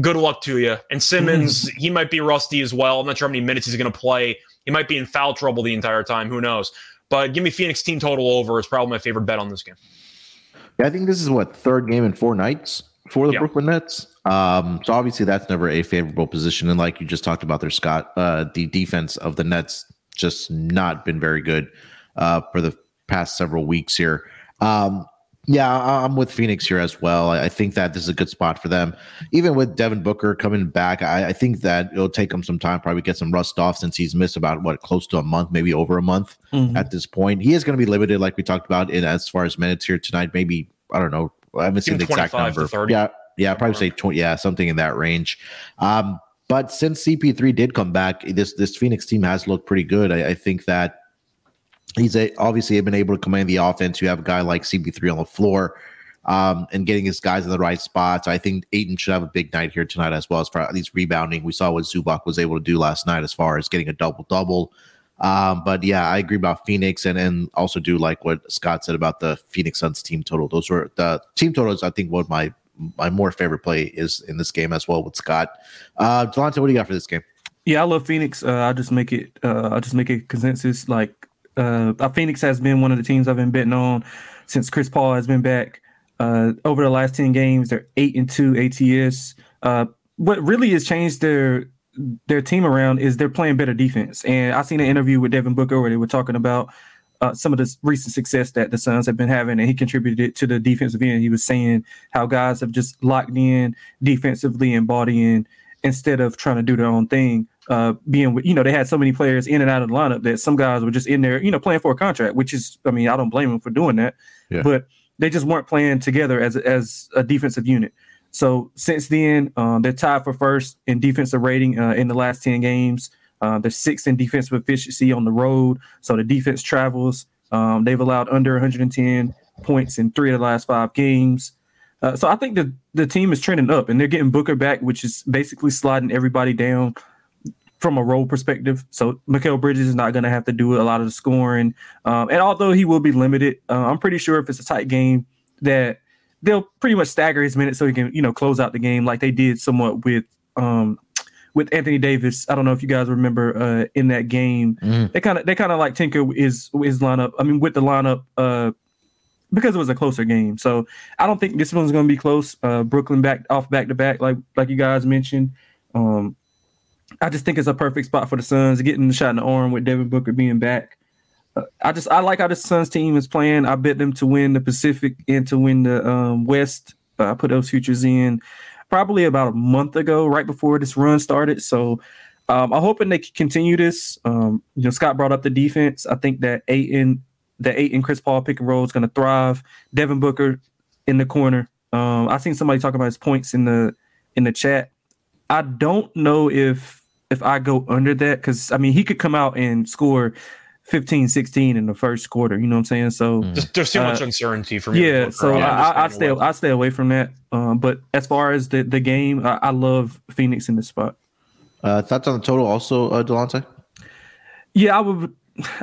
good luck to you. And Simmons, he might be rusty as well. I'm not sure how many minutes he's going to play. He might be in foul trouble the entire time. Who knows? But give me Phoenix team total over is probably my favorite bet on this game. Yeah, I think this is what third game in four nights for the yeah. Brooklyn Nets. Um, so obviously that's never a favorable position. And like you just talked about there, Scott, uh, the defense of the Nets just not been very good uh, for the past several weeks here. Um, yeah, I'm with Phoenix here as well. I think that this is a good spot for them. Even with Devin Booker coming back, I, I think that it'll take him some time, probably get some rust off since he's missed about what close to a month, maybe over a month mm-hmm. at this point. He is going to be limited, like we talked about, in as far as minutes here tonight. Maybe I don't know. I haven't seen the exact number. Yeah, yeah, probably say 20, yeah, something in that range. Um, but since CP3 did come back, this this Phoenix team has looked pretty good. I, I think that he's a, obviously been able to command the offense. You have a guy like CP3 on the floor um, and getting his guys in the right spots. I think Ayton should have a big night here tonight as well as far as rebounding. We saw what Zubac was able to do last night as far as getting a double double. Um, but yeah, I agree about Phoenix and and also do like what Scott said about the Phoenix Suns team total. Those were the team totals. I think what my my more favorite play is in this game as well with Scott. Uh, Delonte, what do you got for this game? Yeah, I love Phoenix. Uh, I'll just make it. Uh, I'll just make a consensus. Like, uh, uh, Phoenix has been one of the teams I've been betting on since Chris Paul has been back. Uh, over the last ten games, they're eight and two ATS. Uh, what really has changed their their team around is they're playing better defense. And I seen an interview with Devin Booker where they were talking about uh, some of the recent success that the Suns have been having, and he contributed to the defensive end. He was saying how guys have just locked in defensively and bought in instead of trying to do their own thing. Uh, being with, you know, they had so many players in and out of the lineup that some guys were just in there, you know, playing for a contract, which is, I mean, I don't blame them for doing that, yeah. but they just weren't playing together as as a defensive unit. So since then, um, they're tied for first in defensive rating uh, in the last ten games. Uh, they're sixth in defensive efficiency on the road, so the defense travels. Um, they've allowed under 110 points in three of the last five games. Uh, so I think the the team is trending up, and they're getting Booker back, which is basically sliding everybody down from a role perspective. So Mikal Bridges is not going to have to do a lot of the scoring, um, and although he will be limited, uh, I'm pretty sure if it's a tight game that they'll pretty much stagger his minutes so he can you know close out the game like they did somewhat with um, with Anthony Davis. I don't know if you guys remember uh, in that game. Mm. They kind of they kind of like tinker his his lineup. I mean, with the lineup uh, because it was a closer game. So I don't think this one's going to be close. Uh, Brooklyn back off back to back, like like you guys mentioned. Um, I just think it's a perfect spot for the Suns getting the shot in the arm with Devin Booker being back. Uh, I just I like how the Suns team is playing. I bet them to win the Pacific and to win the um, West. Uh, I put those futures in probably about a month ago, right before this run started. So um, I'm hoping they continue this. Um, you know, Scott brought up the defense. I think that Ayton, the eight and Chris Paul pick and roll is going to thrive. Devin Booker in the corner. Um, I seen somebody talk about his points in the in the chat. I don't know if if I go under that because I mean he could come out and score 15, 16 in the first quarter. You know what I'm saying? So mm. there's too uh, much uncertainty for me. Yeah, so I, I, I stay I stay away from that. Um, but as far as the the game, I, I love Phoenix in this spot. Uh, thoughts on the total, also, uh, Delonte? Yeah, I would.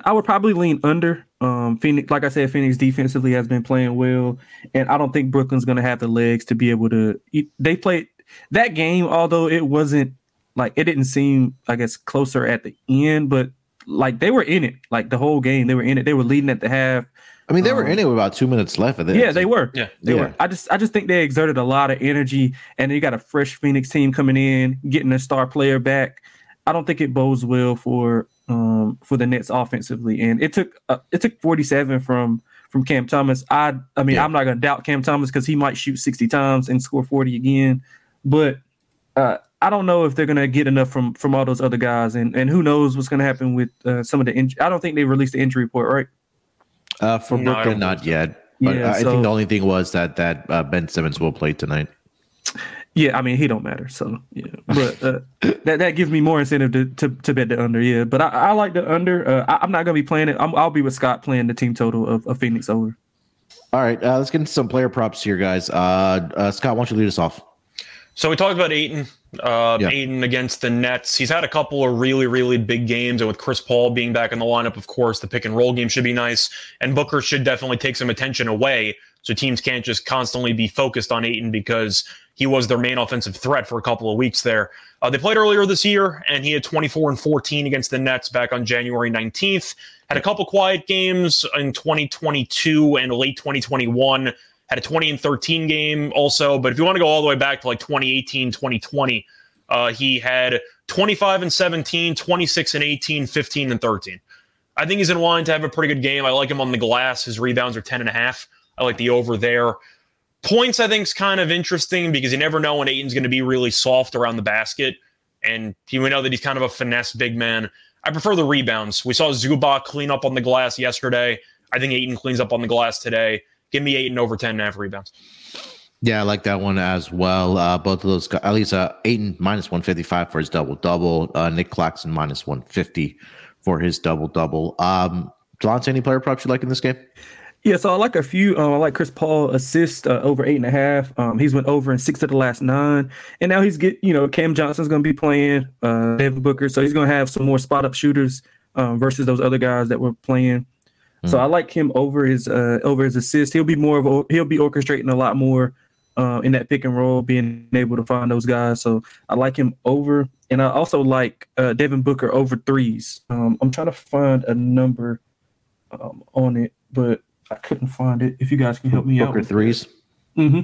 I would probably lean under. Um, Phoenix, like I said, Phoenix defensively has been playing well, and I don't think Brooklyn's going to have the legs to be able to. They played that game, although it wasn't like it didn't seem, I guess, closer at the end, but like they were in it, like the whole game. They were in it. They were leading at the half. I mean, they um, were in it with about two minutes left. Of yeah, they were. Yeah, they yeah. were. I just, I just think they exerted a lot of energy, and you got a fresh Phoenix team coming in, getting a star player back. I don't think it bodes well for um for the Nets offensively, and it took uh, it took 47 from from Cam Thomas. I, I mean, yeah. I'm not gonna doubt Cam Thomas because he might shoot 60 times and score 40 again, but uh, I don't know if they're gonna get enough from from all those other guys, and and who knows what's gonna happen with uh, some of the injury. I don't think they released the injury report, right? Uh, for no, Brooklyn, not yet. But yeah, I so, think the only thing was that that uh, Ben Simmons will play tonight. Yeah, I mean he don't matter. So yeah, but uh, that that gives me more incentive to, to, to bet the under. Yeah, but I, I like the under. Uh, I, am not gonna be playing it. i will be with Scott playing the team total of, of Phoenix over. All right, uh, let's get into some player props here, guys. Uh, uh, Scott, why don't you lead us off? So we talked about Ayton. Uh, yeah. Ayton against the Nets. He's had a couple of really, really big games, and with Chris Paul being back in the lineup, of course, the pick and roll game should be nice. And Booker should definitely take some attention away, so teams can't just constantly be focused on Ayton because he was their main offensive threat for a couple of weeks there. Uh, they played earlier this year, and he had 24 and 14 against the Nets back on January 19th. Had a couple quiet games in 2022 and late 2021 had a 20 and 13 game also. But if you want to go all the way back to like 2018, 2020, uh, he had 25 and 17, 26 and 18, 15 and 13. I think he's in line to have a pretty good game. I like him on the glass. His rebounds are 10 and a half. I like the over there. Points, I think, is kind of interesting because you never know when Ayton's going to be really soft around the basket. And we know that he's kind of a finesse big man. I prefer the rebounds. We saw Zubac clean up on the glass yesterday. I think Ayton cleans up on the glass today. Give me Ayton over 10 and a half rebounds. Yeah, I like that one as well. Uh, both of those, at least uh, Ayton minus 155 for his double double. Uh, Nic Claxton minus 150 for his double double. Um, Lance, any player props you like in this game? Yeah, so I like a few. Um, I like Chris Paul assist uh, over eight and a half. Um, he's went over in six of the last nine, and now he's get you know Cam Johnson's going to be playing uh, Devin Booker, so he's going to have some more spot up shooters um, versus those other guys that were playing. So I like him over his uh, over his assist. He'll be more of a, he'll be orchestrating a lot more uh, in that pick and roll, being able to find those guys. So I like him over, and I also like uh, Devin Booker over threes. Um, I'm trying to find a number um, on it, but I couldn't find it. If you guys can help me Booker out, Booker threes. Mm-hmm.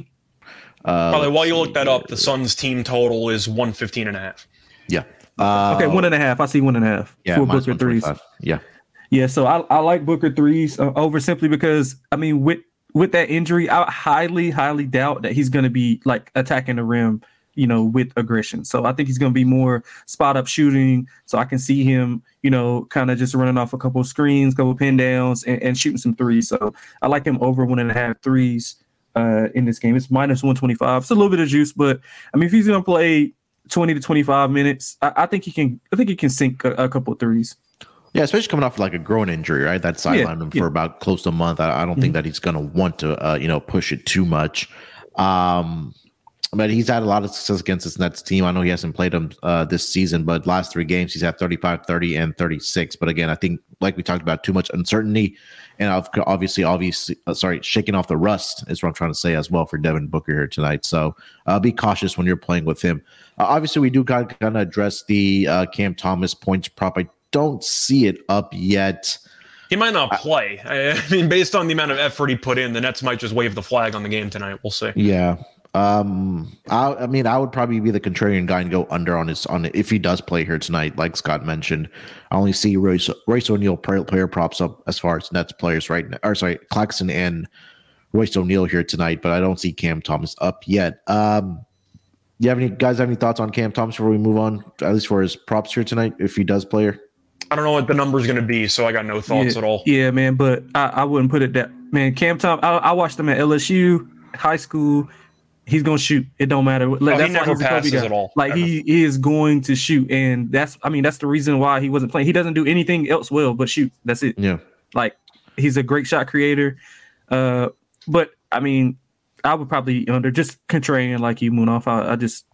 Uh, Probably while you look that up, the Suns team total is 115 and a half. Yeah. Uh, okay, one and a half. I see one and a half yeah, for Booker threes. Yeah. Yeah, so I, I like Booker threes uh, over simply because I mean with with that injury, I highly highly doubt that he's going to be like attacking the rim, you know, with aggression. So I think he's going to be more spot up shooting. So I can see him, you know, kind of just running off a couple of screens, couple pin downs, and, and, shooting some threes. So I like him over one and a half threes uh, in this game. It's minus one twenty five. It's a little bit of juice, but I mean, if he's going to play twenty to twenty five minutes, I, I, think he can. I think he can sink a, a couple of threes. Yeah, especially coming off like a groin injury, right? That sidelined yeah, him for yeah. about close to a month. I, I don't mm-hmm. think that he's going to want to, uh, you know, push it too much. Um, but he's had a lot of success against this Nets team. I know he hasn't played them uh, this season, but last three games he's had 35, 30, and 36. But again, I think like we talked about, too much uncertainty, and obviously, obviously, uh, sorry, shaking off the rust is what I'm trying to say as well for Devin Booker here tonight. So uh, be cautious when you're playing with him. Uh, obviously, we do kind of, kind of address the uh, Cam Thomas points prop. I don't see it up yet. He might not play. I, I mean, based on the amount of effort he put in, the Nets might just wave the flag on the game tonight. We'll see. Yeah. Um, I, I mean, I would probably be the contrarian guy and go under on his on if he does play here tonight. Like Scott mentioned, I only see Royce, Royce O'Neale player props up as far as Nets players right now. Or sorry, Claxton and Royce O'Neale here tonight, but I don't see Cam Thomas up yet. Um, you have any guys have any thoughts on Cam Thomas before we move on? At least for his props here tonight, if he does play here. I don't know what the number is going to be, so I got no thoughts yeah, at all. Yeah, man, but I, I wouldn't put it that man. Cam Tom, I, I watched him at LSU high school. He's gonna shoot. It don't matter. Like, oh, that's he never passes at all. Like he, he is going to shoot, and that's I mean that's the reason why he wasn't playing. He doesn't do anything else well but shoot. That's it. Yeah. Like he's a great shot creator. Uh, but I mean, I would probably under just contrarian like you, Munaf. I, I just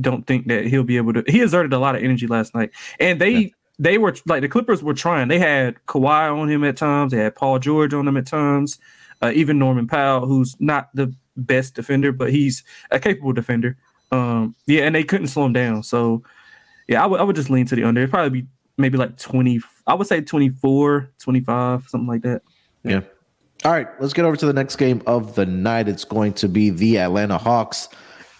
don't think that he'll be able to. He exerted a lot of energy last night, and they yeah they were like the Clippers were trying. They had Kawhi on him at times. They had Paul George on them at times. Uh, even Norman Powell, who's not the best defender, but he's a capable defender. Um, yeah, and they couldn't slow him down. So, yeah, I would I would just lean to the under. It'd probably be maybe like 20, I would say 24, 25, something like that. Yeah. All right, let's get over to the next game of the night. It's going to be the Atlanta Hawks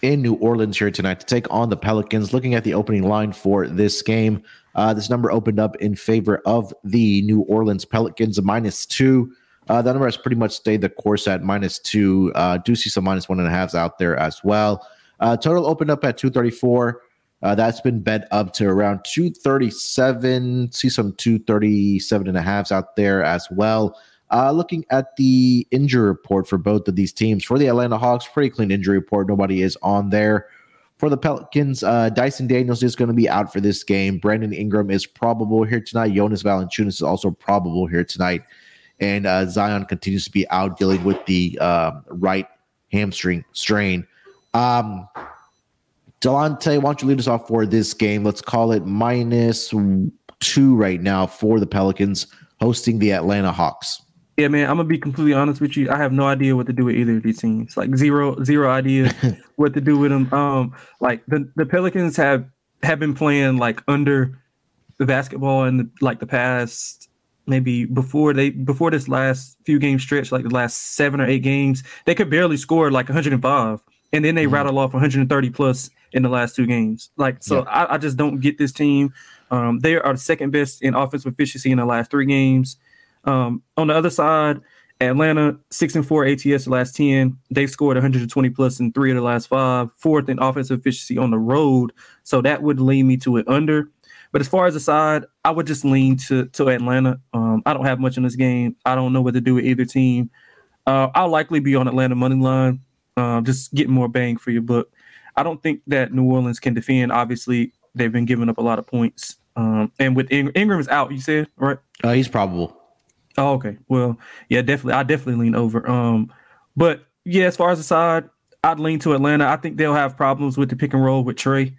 in New Orleans here tonight to take on the Pelicans. Looking at the opening line for this game, uh, this number opened up in favor of the New Orleans Pelicans, minus two. Uh, that number has pretty much stayed the course at minus two. Uh, do see some minus one and a halves out there as well. Uh, total opened up at 234. Uh, that's been bet up to around 237. See some 237 and a halves out there as well. Uh, looking at the injury report for both of these teams, for the Atlanta Hawks, pretty clean injury report. Nobody is on there. For the Pelicans, uh, Dyson Daniels is going to be out for this game. Brandon Ingram is probable here tonight. Jonas Valanciunas is also probable here tonight. And uh, Zion continues to be out dealing with the uh, right hamstring strain. Um, Delonte, why don't you lead us off for this game? Let's call it minus two right now for the Pelicans hosting the Atlanta Hawks. Yeah, man, I'm gonna be completely honest with you. I have no idea what to do with either of these teams. Like zero, zero idea what to do with them. Um, like the the Pelicans have have been playing like under the basketball in the, like the past maybe before they before this last few game stretch, like the last seven or eight games, they could barely score like 105, and then they mm-hmm. rattle off 130 plus in the last two games. Like so, yeah. I, I, just don't get this team. Um, they are the second best in offensive efficiency in the last three games. Um, on the other side, Atlanta six and four ATS the last ten. They've scored 120 plus in three of the last five. Fourth in offensive efficiency on the road, so that would lead me to an under. But as far as the side, I would just lean to to Atlanta. Um, I don't have much in this game. I don't know what to do with either team. Uh, I'll likely be on Atlanta money line, uh, just getting more bang for your buck. I don't think that New Orleans can defend. Obviously, they've been giving up a lot of points. Um, and with Ing- Ingram's out, you said right? Uh, he's probable. Oh, okay. Well, yeah, definitely. I definitely lean over. Um, but yeah, as far as the side, I'd lean to Atlanta. I think they'll have problems with the pick and roll with Trae,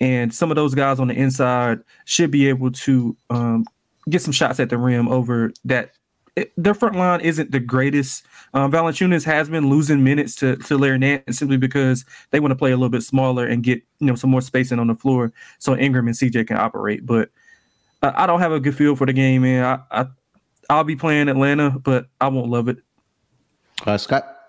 and some of those guys on the inside should be able to um, get some shots at the rim over that. It, their front line isn't the greatest. Um, Valanciunas has been losing minutes to to Larry Nance simply because they want to play a little bit smaller and get you know some more spacing on the floor so Ingram and CJ can operate. But I don't have a good feel for the game, man. I, I I'll be playing Atlanta, but I won't love it. Uh, Scott.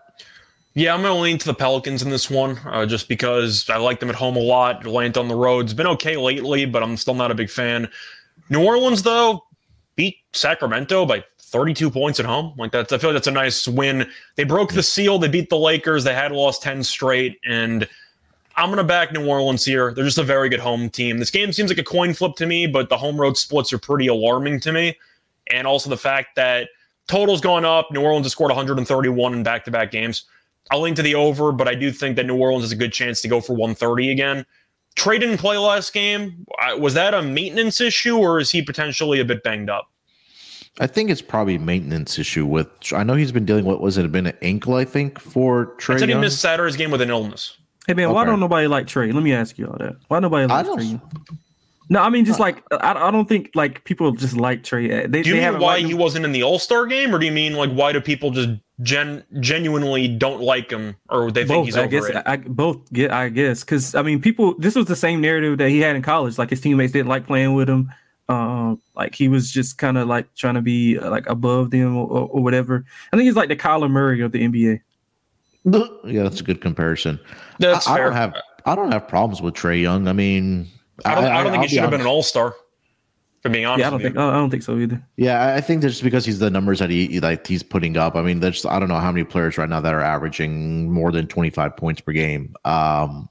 Yeah, I'm going to lean to the Pelicans in this one, uh, just because I like them at home a lot. Atlanta on the road's been okay lately, but I'm still not a big fan. New Orleans, though, beat Sacramento by 32 points at home. Like that's, I feel like that's a nice win. They broke the seal. They beat the Lakers. They had lost 10 straight, and I'm going to back New Orleans here. They're just a very good home team. This game seems like a coin flip to me, but the home road splits are pretty alarming to me and also the fact that total's gone up. New Orleans has scored 131 in back to back games. I'll link to the over, but I do think that New Orleans has a good chance to go for 130 again. Trae didn't play last game. Was that a maintenance issue or is he potentially a bit banged up? I think it's probably a maintenance issue with. I know he's been dealing with. Was it been an ankle? I think for Trae. I said he missed Saturday's game with an illness. Hey man, okay. why don't nobody like Trae? Let me ask you all that. Why nobody like Trae? No, I mean just uh, like I, I don't think like people just like Trae. They, do you mean why he wasn't in the All Star game, or do you mean like why do people just gen genuinely don't like him, or they both, think he's I guess, I, both get I guess because I mean people. This was the same narrative that he had in college. Like his teammates didn't like playing with him. Um, like he was just kind of like trying to be uh, like above them or, or, whatever. I think he's like the Kyler Murray of the NBA. Yeah, that's a good comparison. That's I, I don't have I don't have problems with Trae Young. I mean, I don't, I, I don't think I'll he should have been an All Star. For being honest, yeah, I don't think I don't think so either. Yeah, I think that's just because he's the numbers that he like he's putting up. I mean, there's I don't know how many players right now that are averaging more than 25 points per game. Um,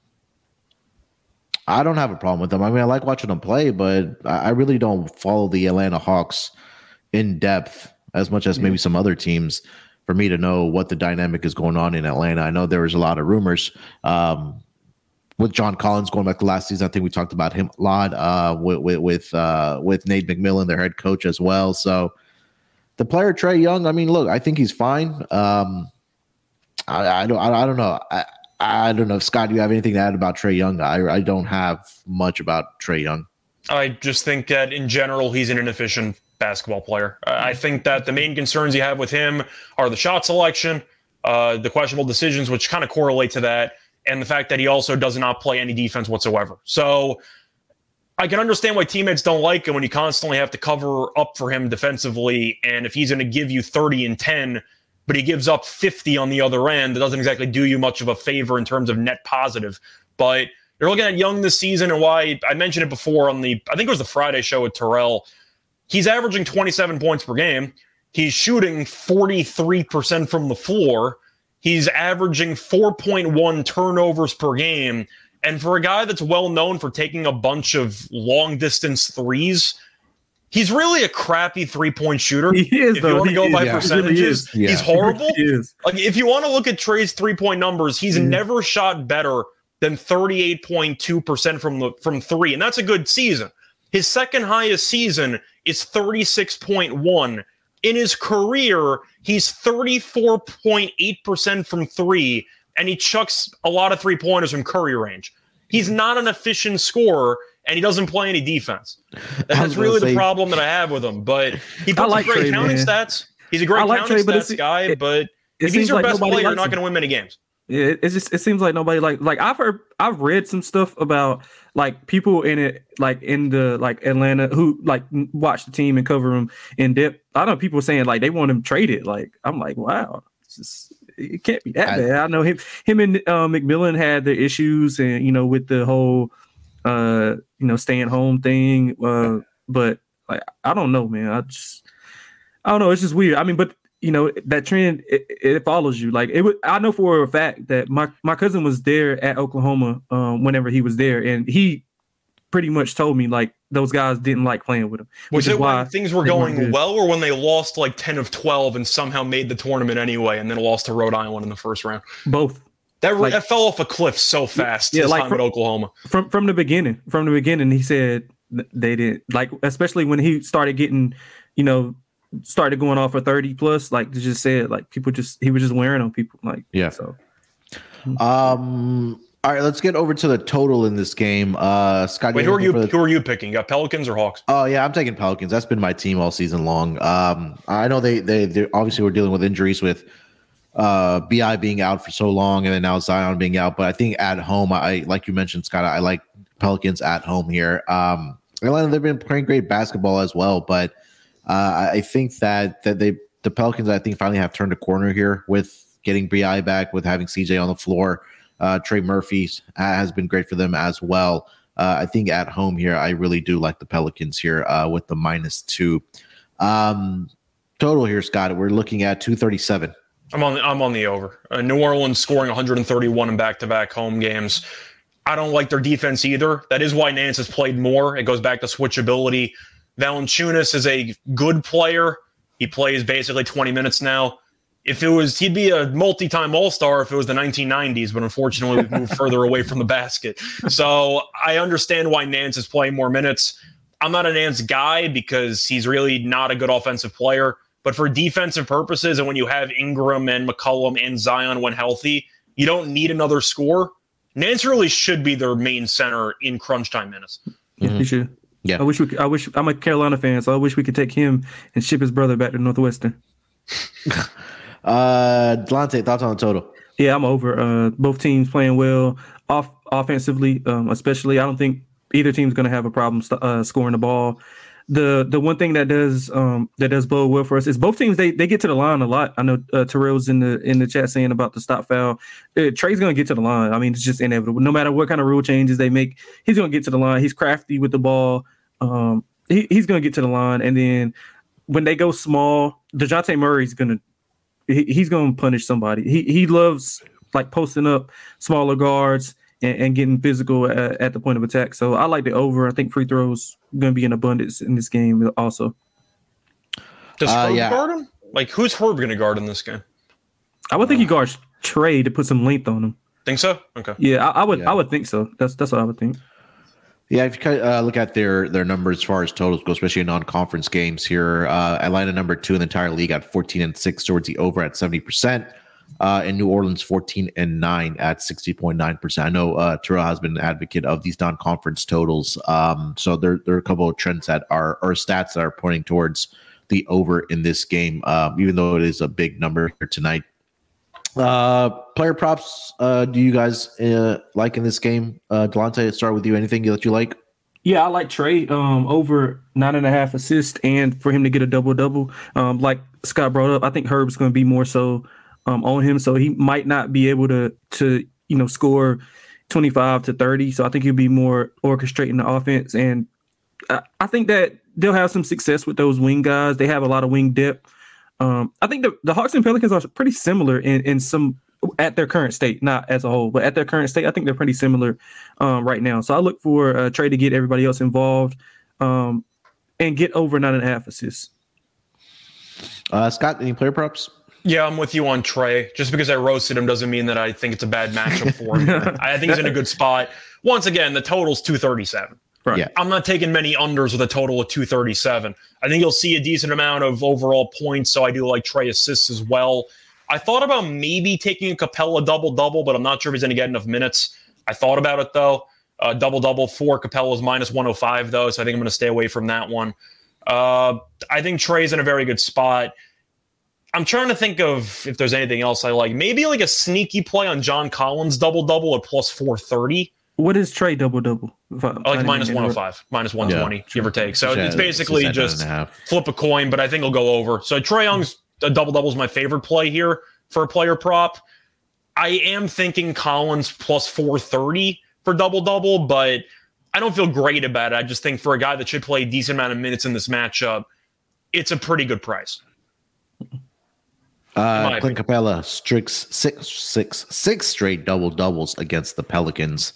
I don't have a problem with them. I mean, I like watching them play, but I really don't follow the Atlanta Hawks in depth as much as maybe some other teams for me to know what the dynamic is going on in Atlanta. I know there was a lot of rumors. Um, with John Collins going back to last season. I think we talked about him a lot uh, with with with, uh, with Nate McMillan, their head coach as well. So the player Trae Young, I mean, look, I think he's fine. Um, I, I don't I, I don't know. I, I don't know, if Scott. Do you have anything to add about Trae Young? I I don't have much about Trae Young. I just think that in general he's an inefficient basketball player. I think that the main concerns you have with him are the shot selection, uh, the questionable decisions, which kind of correlate to that, and the fact that he also does not play any defense whatsoever. So I can understand why teammates don't like him when you constantly have to cover up for him defensively. And if he's going to give you 30 and 10, but he gives up 50 on the other end, it doesn't exactly do you much of a favor in terms of net positive. But you're looking at Young this season and why I mentioned it before on the, I think it was the Friday show with Terrell. He's averaging 27 points per game. He's shooting 43% from the floor. He's averaging 4.1 turnovers per game. And for a guy that's well known for taking a bunch of long distance threes, he's really a crappy three point shooter. He is, if though. you want to go is. by Yeah. percentages, He really is. he's horrible. He. Like if you want to look at Trae's three point numbers, he's Mhm. never shot better than 38.2% from the from three, and that's a good season. His second highest season is 36.1. In his career, he's 34.8% from three, and he chucks a lot of three pointers from Curry range. He's mm-hmm. not an efficient scorer, and he doesn't play any defense. That's really the problem that I have with him. But he puts like great Trae, counting man. stats. He's a great I like counting Trae, stats guy, it- but It if he's your like best player, you're not going to win many games. Yeah, it, just it seems like nobody like like I've heard I've read some stuff about like people in it like in the like Atlanta who like watch the team and cover them in depth. I know people saying like they want him traded. Like I'm like wow, it's just it can't be that I- bad. I know him him and uh, McMillan had their issues and you know with the whole uh you know staying home thing. Uh, but like I don't know, man. I just I don't know. It's just weird. I mean, but you know that trend it, it follows you. Like it would. I know for a fact that my my cousin was there at Oklahoma um, whenever he was there, and he pretty much told me like those guys didn't like playing with him. Was it why when things were going well, or when they lost like ten of twelve and somehow made the tournament anyway, and then lost to Rhode Island in the first round? Both That, Like- that fell off a cliff so fast. Yeah, like at Oklahoma. from from the beginning. From the beginning, he said they didn't like, especially when he started getting, you know, started going off for thirty plus. Like they just said, like people just he was just wearing on people. Like Yeah. so Um. All right, let's get over to the total in this game. Uh, Scott. Wait, who are you? the- Who are you picking? You got Pelicans or Hawks? Oh yeah, I'm taking Pelicans. That's been my team all season long. Um, I know they they they obviously were dealing with injuries with uh Bi being out for so long, and then now Zion being out. But I think at home, I like you mentioned, Scott. I like Pelicans at home here. Um, Atlanta they've been playing great basketball as well, but uh, I think that that they the Pelicans I think finally have turned a corner here with getting Bi back, with having CJ on the floor. Uh, Trey Murphy has been great for them as well. Uh, I think at home here, I really do like the Pelicans here uh, with the minus two. Um, total here, Scott. We're looking at 237. I'm on. the, I'm on the over. Uh, New Orleans scoring 131 in back-to-back home games. I don't like their defense either. That is why Nance has played more. It goes back to switchability. Valanciunas is a good player. He plays basically 20 minutes now. If it was, he'd be a multi-time All-Star if it was the 1990s. But unfortunately, we've moved further away from the basket. So I understand why Nance is playing more minutes. I'm not a Nance guy because he's really not a good offensive player. But for defensive purposes, and when you have Ingram and McCollum and Zion when healthy, you don't need another score. Nance really should be their main center in crunch time minutes. Yeah, Mhm. he should. Yeah. I wish we. Could, I wish I'm a Carolina fan, so I wish we could take him and ship his brother back to Northwestern. Uh, Delonte, thoughts on the total? Yeah, I'm over. Uh, both teams playing well off offensively, um, especially. I don't think either team's going to have a problem st- uh, scoring the ball. The the one thing that does um, that does bode well for us is both teams they they get to the line a lot. I know uh, Terrell's in the in the chat saying about the stop foul. Uh, Trae's to get to the line. I mean, it's just inevitable. No matter what kind of rule changes they make, he's to get to the line. He's crafty with the ball. Um, he, he's to get to the line, and then when they go small, Dejounte Murray's to he, he's to punish somebody. He he loves like posting up smaller guards and, and getting physical at, at the point of attack. So I like the over. I think free throws going to be in abundance in this game also. Does Uh, Herb yeah. guard him? Like, who's Herb going to guard in this game? I would think he guards Trae to put some length on him. Think so? Okay. Yeah, I, I would. Yeah. I would think so. That's that's what I would think. Yeah, if you kind of, uh, look at their their numbers as far as totals go, especially in non-conference games here, uh, Atlanta number two in the entire league at 14 and six towards the over at 70 percent, uh, and New Orleans 14 and nine at 60.9 percent. I know uh, Terrell has been an advocate of these non-conference totals, um, so there there are a couple of trends that are or stats that are pointing towards the over in this game, um, even though it is a big number tonight. Uh, player props. Uh, do you guys uh, like in this game? Uh, Delonte, start with you. Anything that you like? Yeah, I like Trae um, over nine and a half assists and for him to get a double double. Um, like Scott brought up, I think Herb's going to be more so um, on him, so he might not be able to to you know score twenty five to thirty. So I think he'll be more orchestrating the offense, and I, I think that they'll have some success with those wing guys. They have a lot of wing depth. Um, I think the, the Hawks and Pelicans are pretty similar in, in some at their current state, not as a whole, but at their current state, I think they're pretty similar um, right now. So I look for a trade to get everybody else involved um, and get over nine and a half assists. Uh, Scott, any player props? Yeah, I'm with you on Trae. Just because I roasted him doesn't mean that I think it's a bad matchup for him. I think he's in a good spot. Once again, the total's 237. Right. Yeah. I'm not taking many unders with a total of 237. I think you'll see a decent amount of overall points. So I do like Trae assists as well. I thought about maybe taking a Capela double double, but I'm not sure if he's going to get enough minutes. I thought about it though. Uh, double double for Capela's minus 105 though, so I think I'm going to stay away from that one. Uh, I think Trae's in a very good spot. I'm trying to think of if there's anything else I like. Maybe like a sneaky play on John Collins double double at plus 430. What is Trae double double? Like minus 105, minus 120, yeah. give or take. So yeah, it's basically it's just flip a coin, but I think it'll go over. So Trae Young's a double double is my favorite play here for a player prop. I am thinking Collins plus 430 for double double, but I don't feel great about it. I just think for a guy that should play a decent amount of minutes in this matchup, it's a pretty good price. Uh, Clint Capela streaks six, six, six straight double doubles against the Pelicans,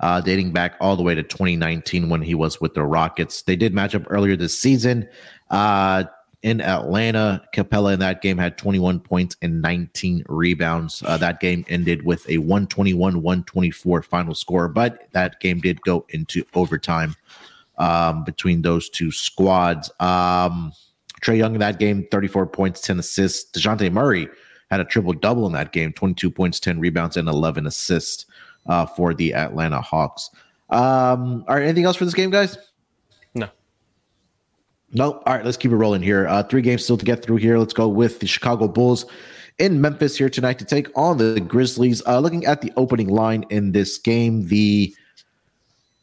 uh, dating back all the way to 2019 when he was with the Rockets. They did match up earlier this season uh, in Atlanta. Capela in that game had 21 points and 19 rebounds. Uh, that game ended with a 121 124 final score, but that game did go into overtime um, between those two squads. Um, Trae Young in that game, 34 points, 10 assists. Dejounte Murray had a triple double in that game 22 points, 10 rebounds, and 11 assists uh, for the Atlanta Hawks. Um, all right, anything else for this game, guys? No. No. All right, let's keep it rolling here. Uh, three games still to get through here. Let's go with the Chicago Bulls in Memphis here tonight to take on the Grizzlies. Uh, looking at the opening line in this game, the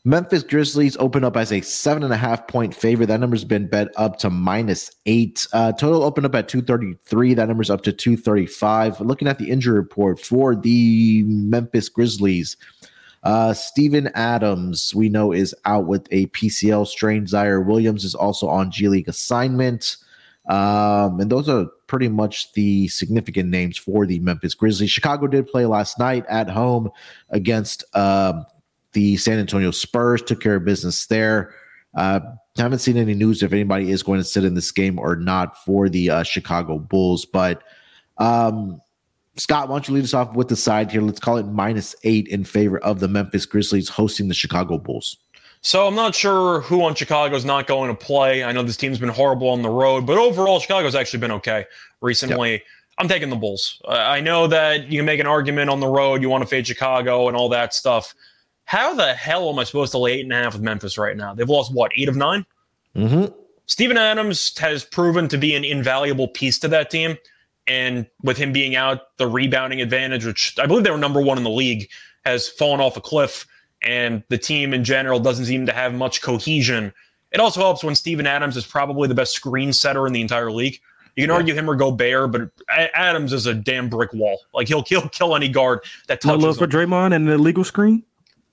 Memphis Grizzlies open up as a seven and a half point favorite. That number's been bet up to minus eight. Uh, total opened up at 233. That number's up to 235. Looking at the injury report for the Memphis Grizzlies, uh, Steven Adams, we know, is out with a PCL strain. Ziaire Williams is also on G League assignment. Um, and those are pretty much the significant names for the Memphis Grizzlies. Chicago did play last night at home against. Uh, the San Antonio Spurs took care of business there. Uh, haven't seen any news if anybody is going to sit in this game or not for the uh, Chicago Bulls. But um, Scott, why don't you lead us off with the side here? Let's call it minus eight in favor of the Memphis Grizzlies hosting the Chicago Bulls. So I'm not sure who on Chicago is not going to play. I know this team's been horrible on the road, but overall, Chicago's actually been okay recently. Yep. I'm taking the Bulls. I know that you can make an argument on the road. You want to fade Chicago and all that stuff how the hell am I supposed to lay eight and a half with Memphis right now? They've lost what eight of 9 mm-hmm. Steven Adams has proven to be an invaluable piece to that team, and with him being out, the rebounding advantage, which I believe they were number one in the league, has fallen off a cliff, and the team in general doesn't seem to have much cohesion. It also helps when Steven Adams is probably the best screen setter in the entire league. You can yeah. argue him or go Gobert, but Adams is a damn brick wall. Like he'll kill kill any guard that touches. No love him. for Draymond and the legal screen.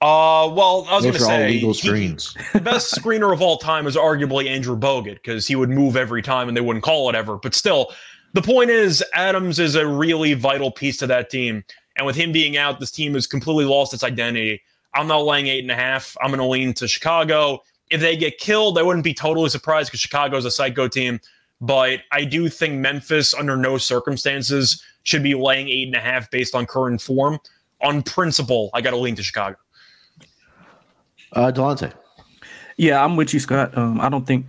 Uh, well, I was going to say legal screens. the best screener of all time is arguably Andrew Bogut because he would move every time and they wouldn't call it ever. But still, the point is Adams is a really vital piece to that team, and with him being out, this team has completely lost its identity. I'm not laying eight and a half. I'm going to lean to Chicago. If they get killed, I wouldn't be totally surprised because Chicago is a psycho team. But I do think Memphis, under no circumstances, should be laying eight and a half based on current form. On principle, I got to lean to Chicago. Uh, Delonte. Yeah, I'm with you, Scott. Um, I don't think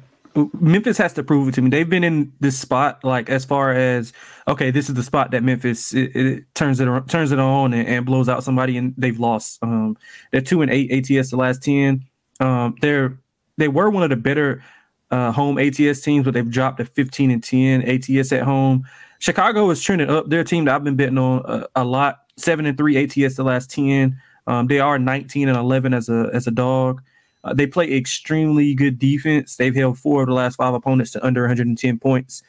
Memphis has to prove it to me. They've been in this spot, like as far as okay, this is the spot that Memphis it, it turns it turns it on and, and, blows out somebody, and they've lost. Um, they're two and eight ATS the last ten. Um, they're they were one of the better uh, home ATS teams, but they've dropped to 15 and 10 ATS at home. Chicago is trending up. Their team that I've been betting on a, a lot, seven and three ATS the last 10. Um, they are 19 and 11 as a as a dog. Uh, they play extremely good defense. They've held four of the last five opponents to under 110 points.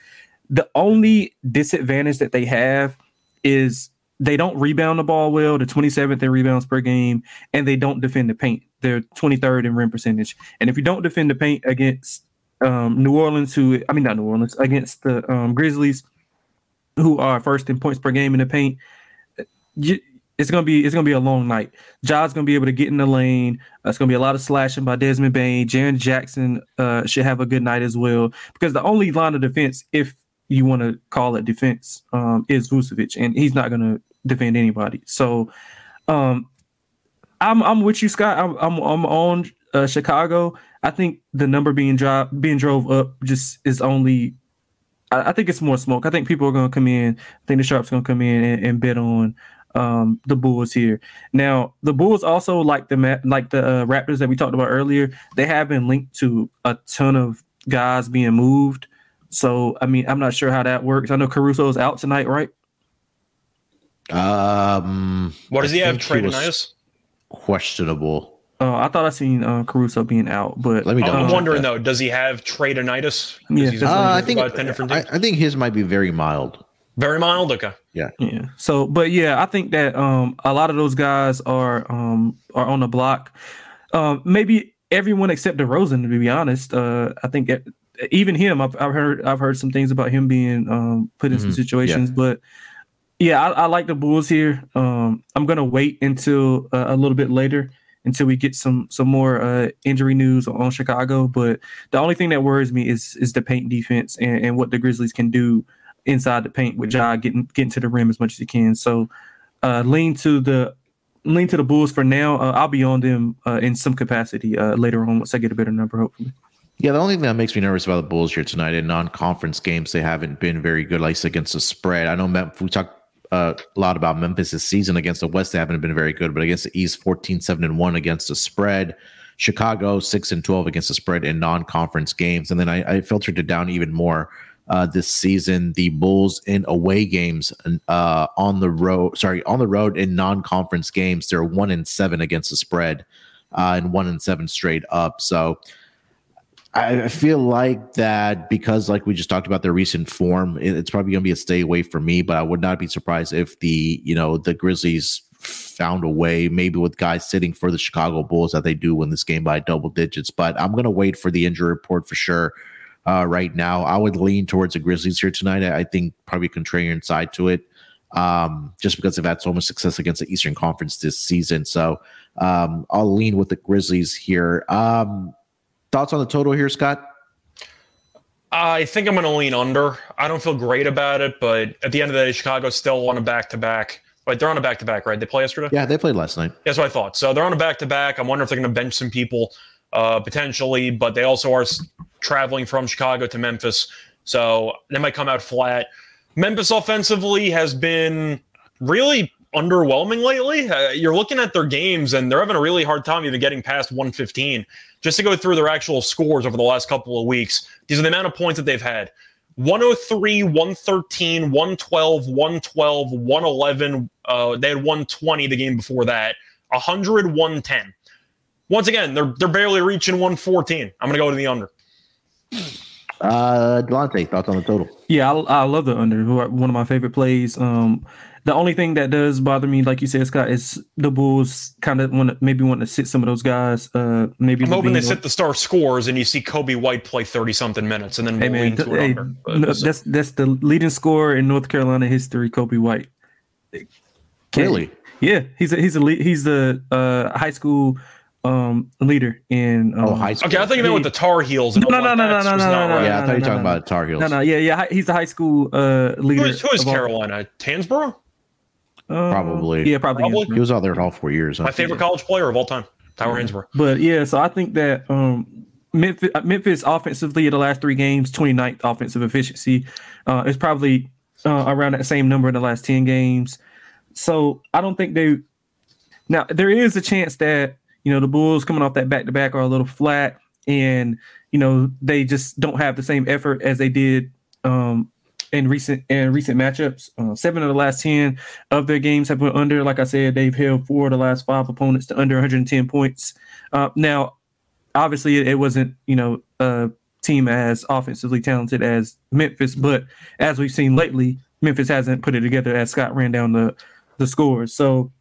The only disadvantage that they have is they don't rebound the ball well. The 27th in rebounds per game, and they don't defend the paint. They're 23rd in rim percentage. And if you don't defend the paint against um, New Orleans, who I mean not New Orleans, against the um, Grizzlies, who are first in points per game in the paint, you, it's gonna be it's gonna be a long night. Ja's gonna be able to get in the lane. Uh, it's gonna be a lot of slashing by Desmond Bane. Jaren Jackson uh, should have a good night as well because the only line of defense, if you want to call it defense, um, is Vucevic, and he's not gonna defend anybody. So, um, I'm I'm with you, Scott. I'm I'm, I'm on uh, Chicago. I think the number being drop being drove up just is only. I, I think it's more smoke. I think people are going to come in. I think the sharps going to come in and, and bet on um, the Bulls here. Now, the Bulls also like the like the uh, Raptors that we talked about earlier. They have been linked to a ton of guys being moved. So, I mean, I'm not sure how that works. I know Caruso is out tonight, right? Um, what does he have? Trade Questionable. Uh, I thought I seen uh, Caruso being out, but let me. I'm wondering that. though, does he have tradenitis? Yeah, uh, I think I, I, think his might be very mild. Very mild. Okay. Yeah. Yeah. So, but yeah, I think that um, a lot of those guys are um, are on the block. Um, maybe everyone except DeRozan, to be honest. Uh, I think it, even him. I've, I've, heard I've heard some things about him being um, put in mm-hmm. some situations, yeah. but yeah, I, I, like the Bulls here. Um, I'm gonna wait until uh, a little bit later until we get some some more uh, injury news on Chicago. But the only thing that worries me is is the paint defense and, and what the Grizzlies can do inside the paint with Ja getting getting to the rim as much as he can. So uh, lean to the lean to the Bulls for now. Uh, I'll be on them uh, in some capacity uh, later on once I get a better number, hopefully. Yeah, the only thing that makes me nervous about the Bulls here tonight in non-conference games, they haven't been very good, like against the spread. I know we talked uh, a lot about Memphis this season against the West. They haven't been very good, but against the East, 14, 7 and 1 against the spread. Chicago, 6 and 12 against the spread in non conference games. And then I, I, filtered it down even more uh, this season. The Bulls in away games uh, on the road, sorry, on the road in non conference games, they're 1 in 7 against the spread uh, and 1 in 7 straight up. So, I feel like that because, like we just talked about, their recent form, it's probably going to be a stay away for me. But I would not be surprised if the you know the Grizzlies found a way, maybe with guys sitting for the Chicago Bulls that they do win this game by double digits. But I'm going to wait for the injury report for sure. Uh, right now, I would lean towards the Grizzlies here tonight. I think probably contrarian side to it, um, just because they've had so much success against the Eastern Conference this season. So um, I'll lean with the Grizzlies here. Um, Thoughts on the total here, Scott? I think I'm going to lean under. I don't feel great about it, but at the end of the day, Chicago's still on a back to back. Right, they're on a back to back, right? They play yesterday. Yeah, they played last night. That's what I thought. So they're on a back to back. I'm wondering if they're going to bench some people uh, potentially, but they also are traveling from Chicago to Memphis, so they might come out flat. Memphis offensively has been really underwhelming lately. Uh, you're looking at their games, and they're having a really hard time even getting past 115. Just to go through their actual scores over the last couple of weeks, these are the amount of points that they've had 103, 113, 112, 112, 111. Uh, they had 120 the game before that, 100, 110. Once again, they're they're barely reaching 114. I'm going to go to the under. Uh, Delonte, thoughts on the total? Yeah, I, I love the under. One of my favorite plays. Um, the only thing that does bother me, like you said, Scott, is the Bulls kind of want to maybe want to sit some of those guys. Uh, maybe I'm hoping they sit the star scores and you see Coby White play thirty something minutes, and then hey, man, th- hey, no, that's that's the leading scorer in North Carolina history, Coby White. Really? Yeah, he's a, he's a he's the uh, high school um leader in um, oh high school. Okay, I think you know with the Tar Heels. No, no, no, no, no, no, no, no, Yeah, I thought you were talking about Tar Heels. No, no, yeah, yeah. He's the high school uh leader. Who is, who is Carolina? Tandsboro. Uh, probably. Yeah, probably. probably. He was out there all four years. My favorite college player of all time, Tyler Hansbrough. But yeah, so I think that um, Memphis, uh, Memphis offensively in the last three games, 29th offensive efficiency. Uh, is probably uh, around that same number in the last 10 games. So I don't think they. Now, there is a chance that, you know, the Bulls coming off that back to back are a little flat and, you know, they just don't have the same effort as they did um, in recent in recent matchups. Uh, seven of the last ten of their games have went under. Like I said, they've held four of the last five opponents to under 110 points. Uh, now, obviously, it, it, wasn't you know a team as offensively talented as Memphis, but as we've seen lately, Memphis hasn't put it together. As Scott ran down the the scores, so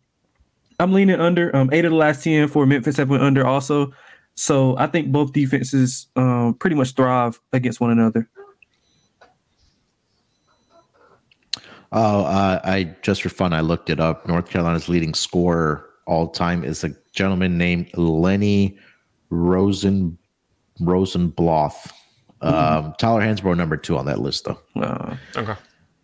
I'm leaning under. Um, eight of the last ten for Memphis have went under also. So I think both defenses um, pretty much thrive against one another. Oh, uh, I just for fun, I looked it up. North Carolina's leading scorer all time is a gentleman named Lenny Rosen Rosenbluth. Um, Tyler Hansbrough, number two on that list, though. Uh, Okay.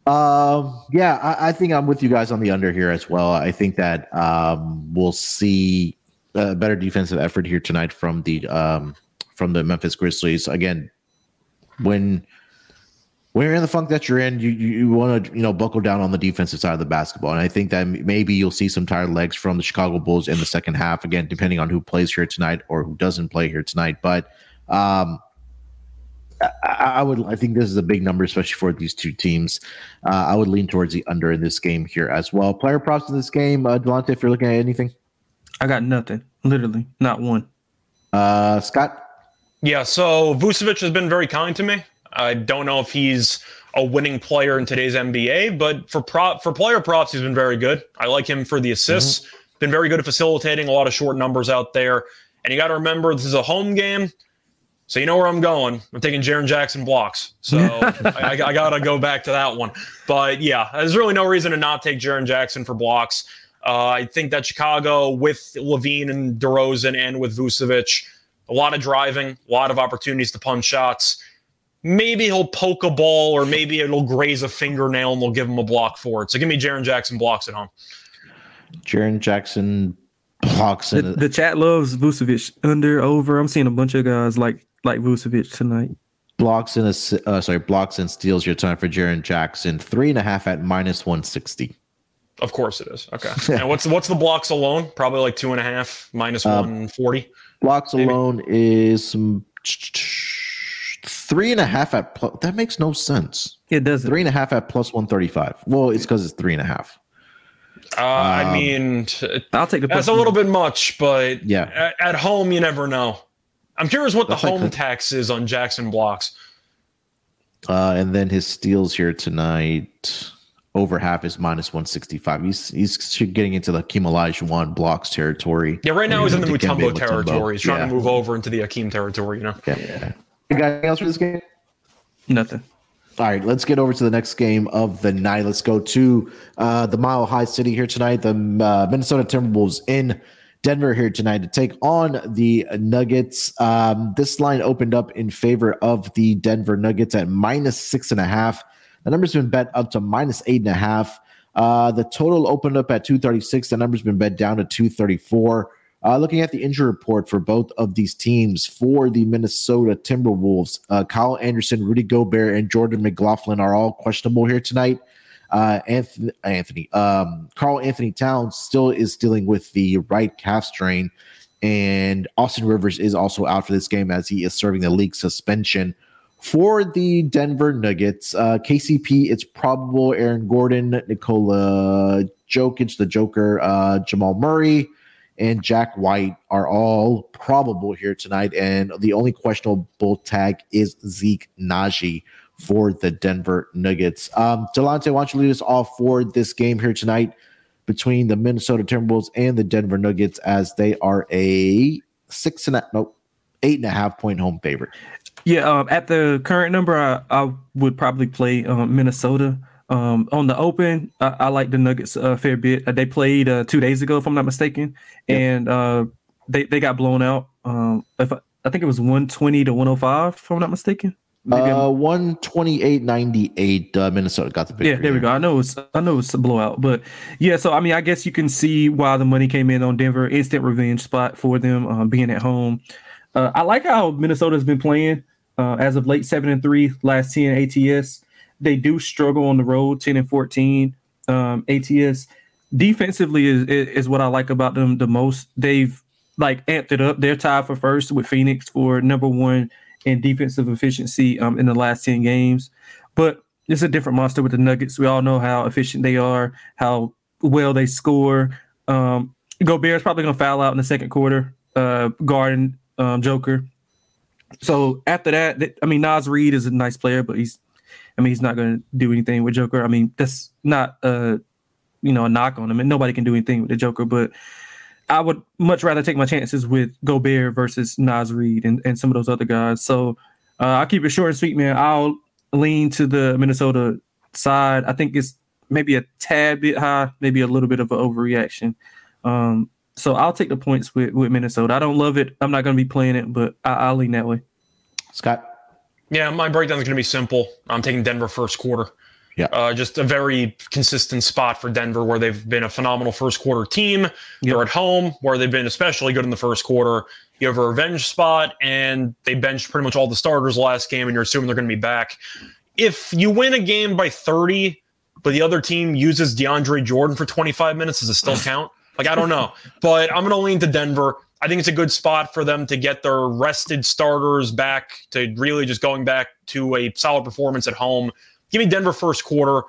Um, yeah, I, I think I'm with you guys on the under here as well. I think that um, we'll see a better defensive effort here tonight from the um, from the Memphis Grizzlies. Again, when when you're in the funk that you're in, you you, you want to you know buckle down on the defensive side of the basketball, and I think that maybe you'll see some tired legs from the Chicago Bulls in the second half. Again, depending on who plays here tonight or who doesn't play here tonight, but. Um, I, I would. I think this is a big number, especially for these two teams. Uh, I would lean towards the under in this game here as well. Player props in this game, uh, Delonte. If you're looking at anything, I got nothing. Literally, not one. uh, Scott. Yeah, so Vucevic has been very kind to me. I don't know if he's a winning player in today's NBA, but for prop for player props, he's been very good. I like him for the assists. Been very good at facilitating a lot of short numbers out there. And you got to remember, this is a home game, so you know where I'm going. I'm taking Jaren Jackson blocks, so I, I got to go back to that one. But yeah, there's really no reason to not take Jaren Jackson for blocks. Uh, I think that Chicago with LaVine and DeRozan and with Vucevic, a lot of driving, a lot of opportunities to punch shots. Maybe he'll poke a ball, or maybe it'll graze a fingernail and they'll give him a block for it. So give me Jaren Jackson blocks at home. Jaren Jackson blocks The, the chat loves Vucevic under over. I'm seeing a bunch of guys like like Vucevic tonight. blocks in a uh, sorry blocks and steals your time for Jaren Jackson three and a half at minus one sixty. Of course it is. Okay. and what's what's the blocks alone? Probably like two and a half minus Um, one forty. Blocks Maybe. alone is some three and a half at plus. That makes no sense. It doesn't. Three and a half at plus one thirty five. Well, it's because it's three and a half. Uh, I um, mean, t- I'll take the. that's a little bit much, but Yeah. at, at home you never know. I'm curious what That's the home the- tax is on Jackson blocks. Uh, and then his steals here tonight over half is minus one sixty five. He's he's getting into the Kim Olajuwon blocks territory. Yeah, right now he's in the Dikembe Mutombo Mutombo. territory. He's trying Yeah. to move over into the Akeem territory. You know. Yeah. You got anything else for this game? Nothing. All right, let's get over to the next game of the night. Let's go to uh, the Mile High City here tonight. The uh, Minnesota Timberwolves in Denver here tonight to take on the Nuggets. Um, this line opened up in favor of the Denver Nuggets at minus six and a half. The number's been bet up to minus eight and a half. Uh, the total opened up at 236. The number's been bet down to 234. Uh, looking at the injury report for both of these teams, for the Minnesota Timberwolves, uh, Kyle Anderson, Rudy Gobert, and Jordan McLaughlin are all questionable here tonight. Uh, Anthony, um, Karl-Anthony Towns still is dealing with the right calf strain, and Austin Rivers is also out for this game as he is serving the league suspension. For the Denver Nuggets, uh, KCP, it's probable Aaron Gordon, Nikola Jokic, the Joker, uh, Jamal Murray, and Jack White are all probable here tonight. And the only questionable tag is Zeke Nnaji for the Denver Nuggets. Um, Delonte, why don't you lead us off for this game here tonight between the Minnesota Timberwolves and the Denver Nuggets as they are a six and a nope, eight and a half point home favorite. Yeah, um, at the current number, I, I would probably play um, Minnesota. Um, on the open, I, I like the Nuggets a fair bit. Uh, they played uh, two days ago, if I'm not mistaken, and uh, they they got blown out. Um, if I, I think it was 120 to 105, if I'm not mistaken. Maybe I'm- Uh, 128.98. Uh, Minnesota got the victory. yeah, there we go. I know it's I know it's a blowout, but yeah. So I mean, I guess you can see why the money came in on Denver. Instant revenge spot for them, uh, being at home. Uh, I like how Minnesota's been playing uh, as of late, seven and three, last ten ATS. They do struggle on the road, ten and fourteen um, ATS. Defensively is, is is what I like about them the most. They've like amped it up. They're tied for first with Phoenix for number one in defensive efficiency um, in the last ten games, but it's a different monster with the Nuggets. We all know how efficient they are, how well they score. Um, Gobert's probably going to foul out in the second quarter, uh, guarding um, Joker. So after that, th- I mean, Naz Reid is a nice player, but he's, I mean, he's not going to do anything with Joker. I mean, that's not a, you know, a knock on him, and nobody can do anything with the Joker. But I would much rather take my chances with Gobert versus Naz Reid and, and some of those other guys. So uh, I'll keep it short and sweet, man. I'll lean to the Minnesota side. I think it's maybe a tad bit high, maybe a little bit of an overreaction. Um, so I'll take the points with, with Minnesota. I don't love it. I'm not going to be playing it, but I, will lean that way. Scott. Yeah, my breakdown is going to be simple. I'm taking Denver first quarter. Yeah. Uh, just a very consistent spot for Denver where they've been a phenomenal first quarter team. Yep. They're at home where they've been especially good in the first quarter. You have a revenge spot, and they benched pretty much all the starters last game, and you're assuming they're going to be back. If you win a game by 30, but the other team uses DeAndre Jordan for 25 minutes, does it still count? Like, I don't know. But I'm going to lean to Denver. I think it's a good spot for them to get their rested starters back to really just going back to a solid performance at home. Give me Denver first quarter.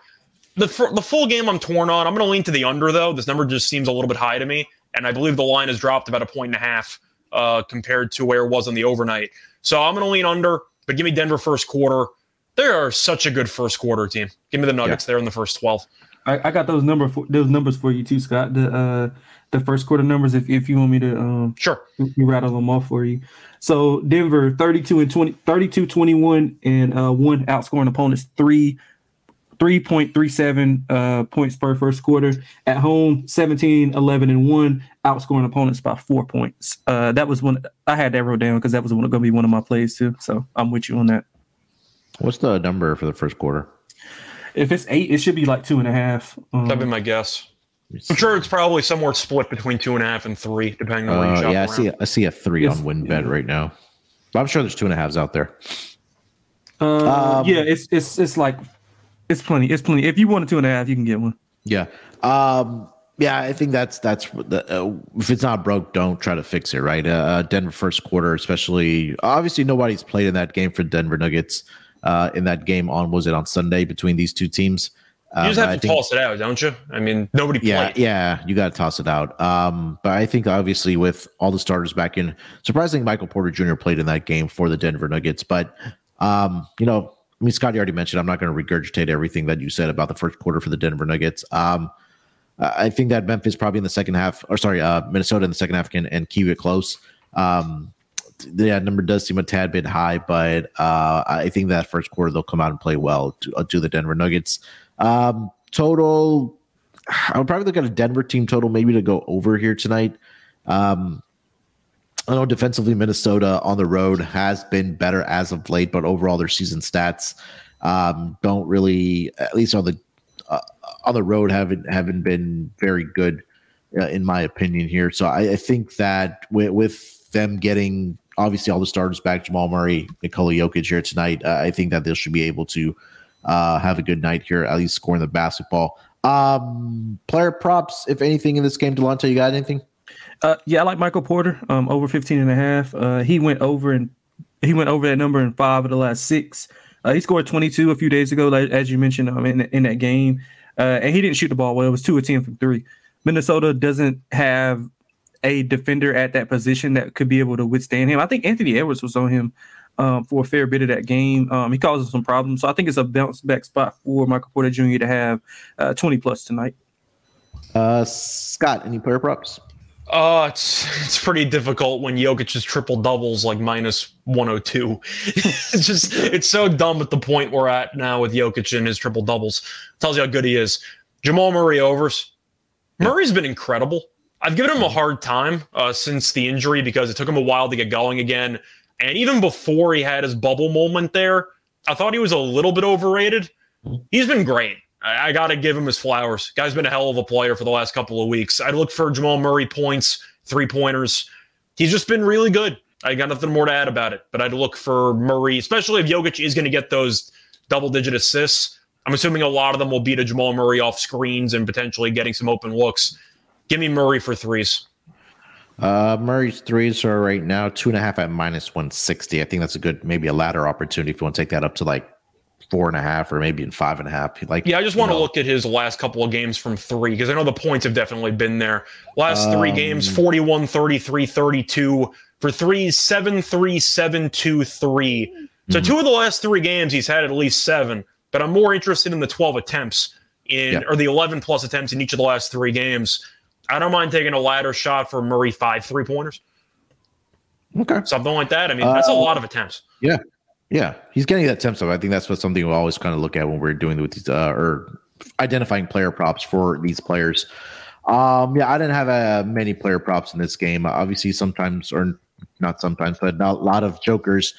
The, the full game I'm torn on. I'm going to lean to the under, though. This number just seems a little bit high to me. And I believe the line has dropped about a point and a half uh, compared to where it was on the overnight. So I'm going to lean under, but give me Denver first quarter. They are such a good first quarter team. Give me the Nuggets yeah. there in the first 12. I, I got those number for, those numbers for you too, Scott. The uh, the first quarter numbers, if, if you want me to um sure you rattle them off for you. So Denver 32 and 20, 32 21 and uh one outscoring opponents three 3.37 uh, points per first quarter. At home, 17, 11, and 1, outscoring opponents by four points. Uh, that was one I had that wrote down because that was going to be one of my plays too. So I'm with you on that. What's the number for the first quarter? If it's eight, it should be like two and a half. Um, That'd be my guess. I'm sure it's probably somewhere split between two and a half and three, depending on where you uh, shop Yeah, around. I see. I see a three on WynnBET yeah. right now. But I'm sure there's two and a halves out there. Uh, um, yeah, it's it's it's like it's plenty. It's plenty. If you want a two and a half, you can get one. Yeah. Um, yeah, I think that's that's the, uh, if it's not broke, don't try to fix it. Right. Uh, uh, Denver first quarter, especially. Obviously, nobody's played in that game for Denver Nuggets. Uh, in that game on was it on Sunday between these two teams? You just um, have to think, toss it out, don't you? I mean, nobody. Yeah, yeah, you got to toss it out. Um, but I think obviously with all the starters back in, surprisingly, Michael Porter Jr. played in that game for the Denver Nuggets. But um, you know, I mean, Scott, you already mentioned. I'm not going to regurgitate everything that you said about the first quarter for the Denver Nuggets. Um, I think that Memphis probably in the second half, or sorry, uh, Minnesota in the second half can and keep it close. Um, yeah, number does seem a tad bit high, but uh, I think that first quarter they'll come out and play well to, uh, to the Denver Nuggets. Um, total, I would probably look at a Denver team total maybe to go over here tonight. Um, I know defensively, Minnesota on the road has been better as of late, but overall their season stats um, don't really, at least on the uh, on the road, haven't haven't been very good, uh, in my opinion. Here, so I, I think that with, with, them getting obviously all the starters back, Jamal Murray, Nikola Jokic here tonight, uh, I think that they should be able to uh, have a good night here, at least scoring the basketball. Um, player props, if anything, in this game, Delonte, you got anything? Uh, yeah, I like Michael Porter. Um, over 15 and a half. Uh, he went over and he went over that number in five of the last six. Uh, he scored 22 a few days ago, like, as you mentioned, um, in, in that game. Uh, and he didn't shoot the ball well. It was two of 10 from three. Minnesota doesn't have a defender at that position that could be able to withstand him. I think Anthony Edwards was on him um, for a fair bit of that game. Um, he causes some problems. So I think it's a bounce back spot for Michael Porter Jr. to have uh, 20 plus tonight. Uh, Scott, any player props? Uh, it's it's pretty difficult when Jokic just triple doubles like minus 102. it's just it's so dumb at the point we're at now with Jokic and his triple doubles. Tells you how good he is. Jamal Murray overs. Murray's been incredible. I've given him a hard time uh, since the injury because it took him a while to get going again. And even before he had his bubble moment there, I thought he was a little bit overrated. He's been great. I, I got to give him his flowers. Guy's been a hell of a player for the last couple of weeks. I'd look for Jamal Murray points, three pointers. He's just been really good. I got nothing more to add about it, but I'd look for Murray, especially if Jokic is going to get those double digit assists. I'm assuming a lot of them will be to Jamal Murray off screens and potentially getting some open looks. Give me Murray for threes. Uh, Murray's threes are right now two and a half at minus 160. I think that's a good, maybe a ladder opportunity if you want to take that up to like four and a half or maybe in five and a half. Like, yeah, I just want know. to look at his last couple of games from three because I know the points have definitely been there. Last um, three games 41, 33, 32 for threes, 7 3, 7 2, 3. So mm-hmm. two of the last three games he's had at least seven, but I'm more interested in the 12 attempts in yeah. or the 11 plus attempts in each of the last three games. I don't mind taking a ladder shot for Murray five three pointers. Okay. Something like that. I mean, that's uh, a lot of attempts. Yeah. Yeah, he's getting that temp stuff. I think that's what something we always kind of look at when we're doing with these, uh, or identifying player props for these players. Um, yeah, I didn't have uh, many player props in this game. Obviously, sometimes or not sometimes, but not a lot of jokers.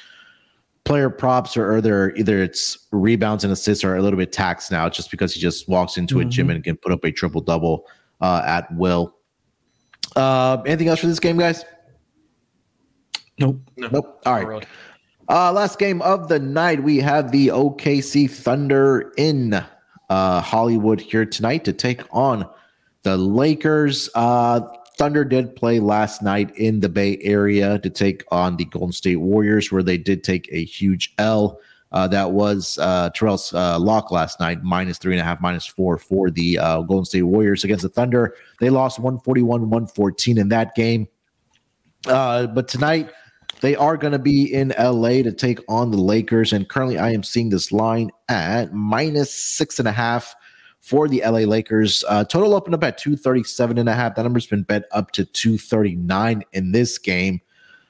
Player props or either either it's rebounds and assists are a little bit taxed now, just because he just walks into mm-hmm. a gym mm-hmm. and can put up a triple double uh, at will. Uh, anything else for this game, guys? Nope. Nope. All right. Uh, last game of the night, we have the OKC Thunder in uh, Hollywood here tonight to take on the Lakers. Uh, Thunder did play last night in the Bay Area to take on the Golden State Warriors, where they did take a huge L. Uh, that was uh, Terrell's uh, lock last night, minus three and a half, minus four for the uh, Golden State Warriors against the Thunder. They lost 141 114 in that game. Uh, but tonight, they are going to be in LA to take on the Lakers. And currently, I am seeing this line at minus six and a half for the LA Lakers. Uh, total opened up at 237 and a half. That number's been bet up to 239 in this game.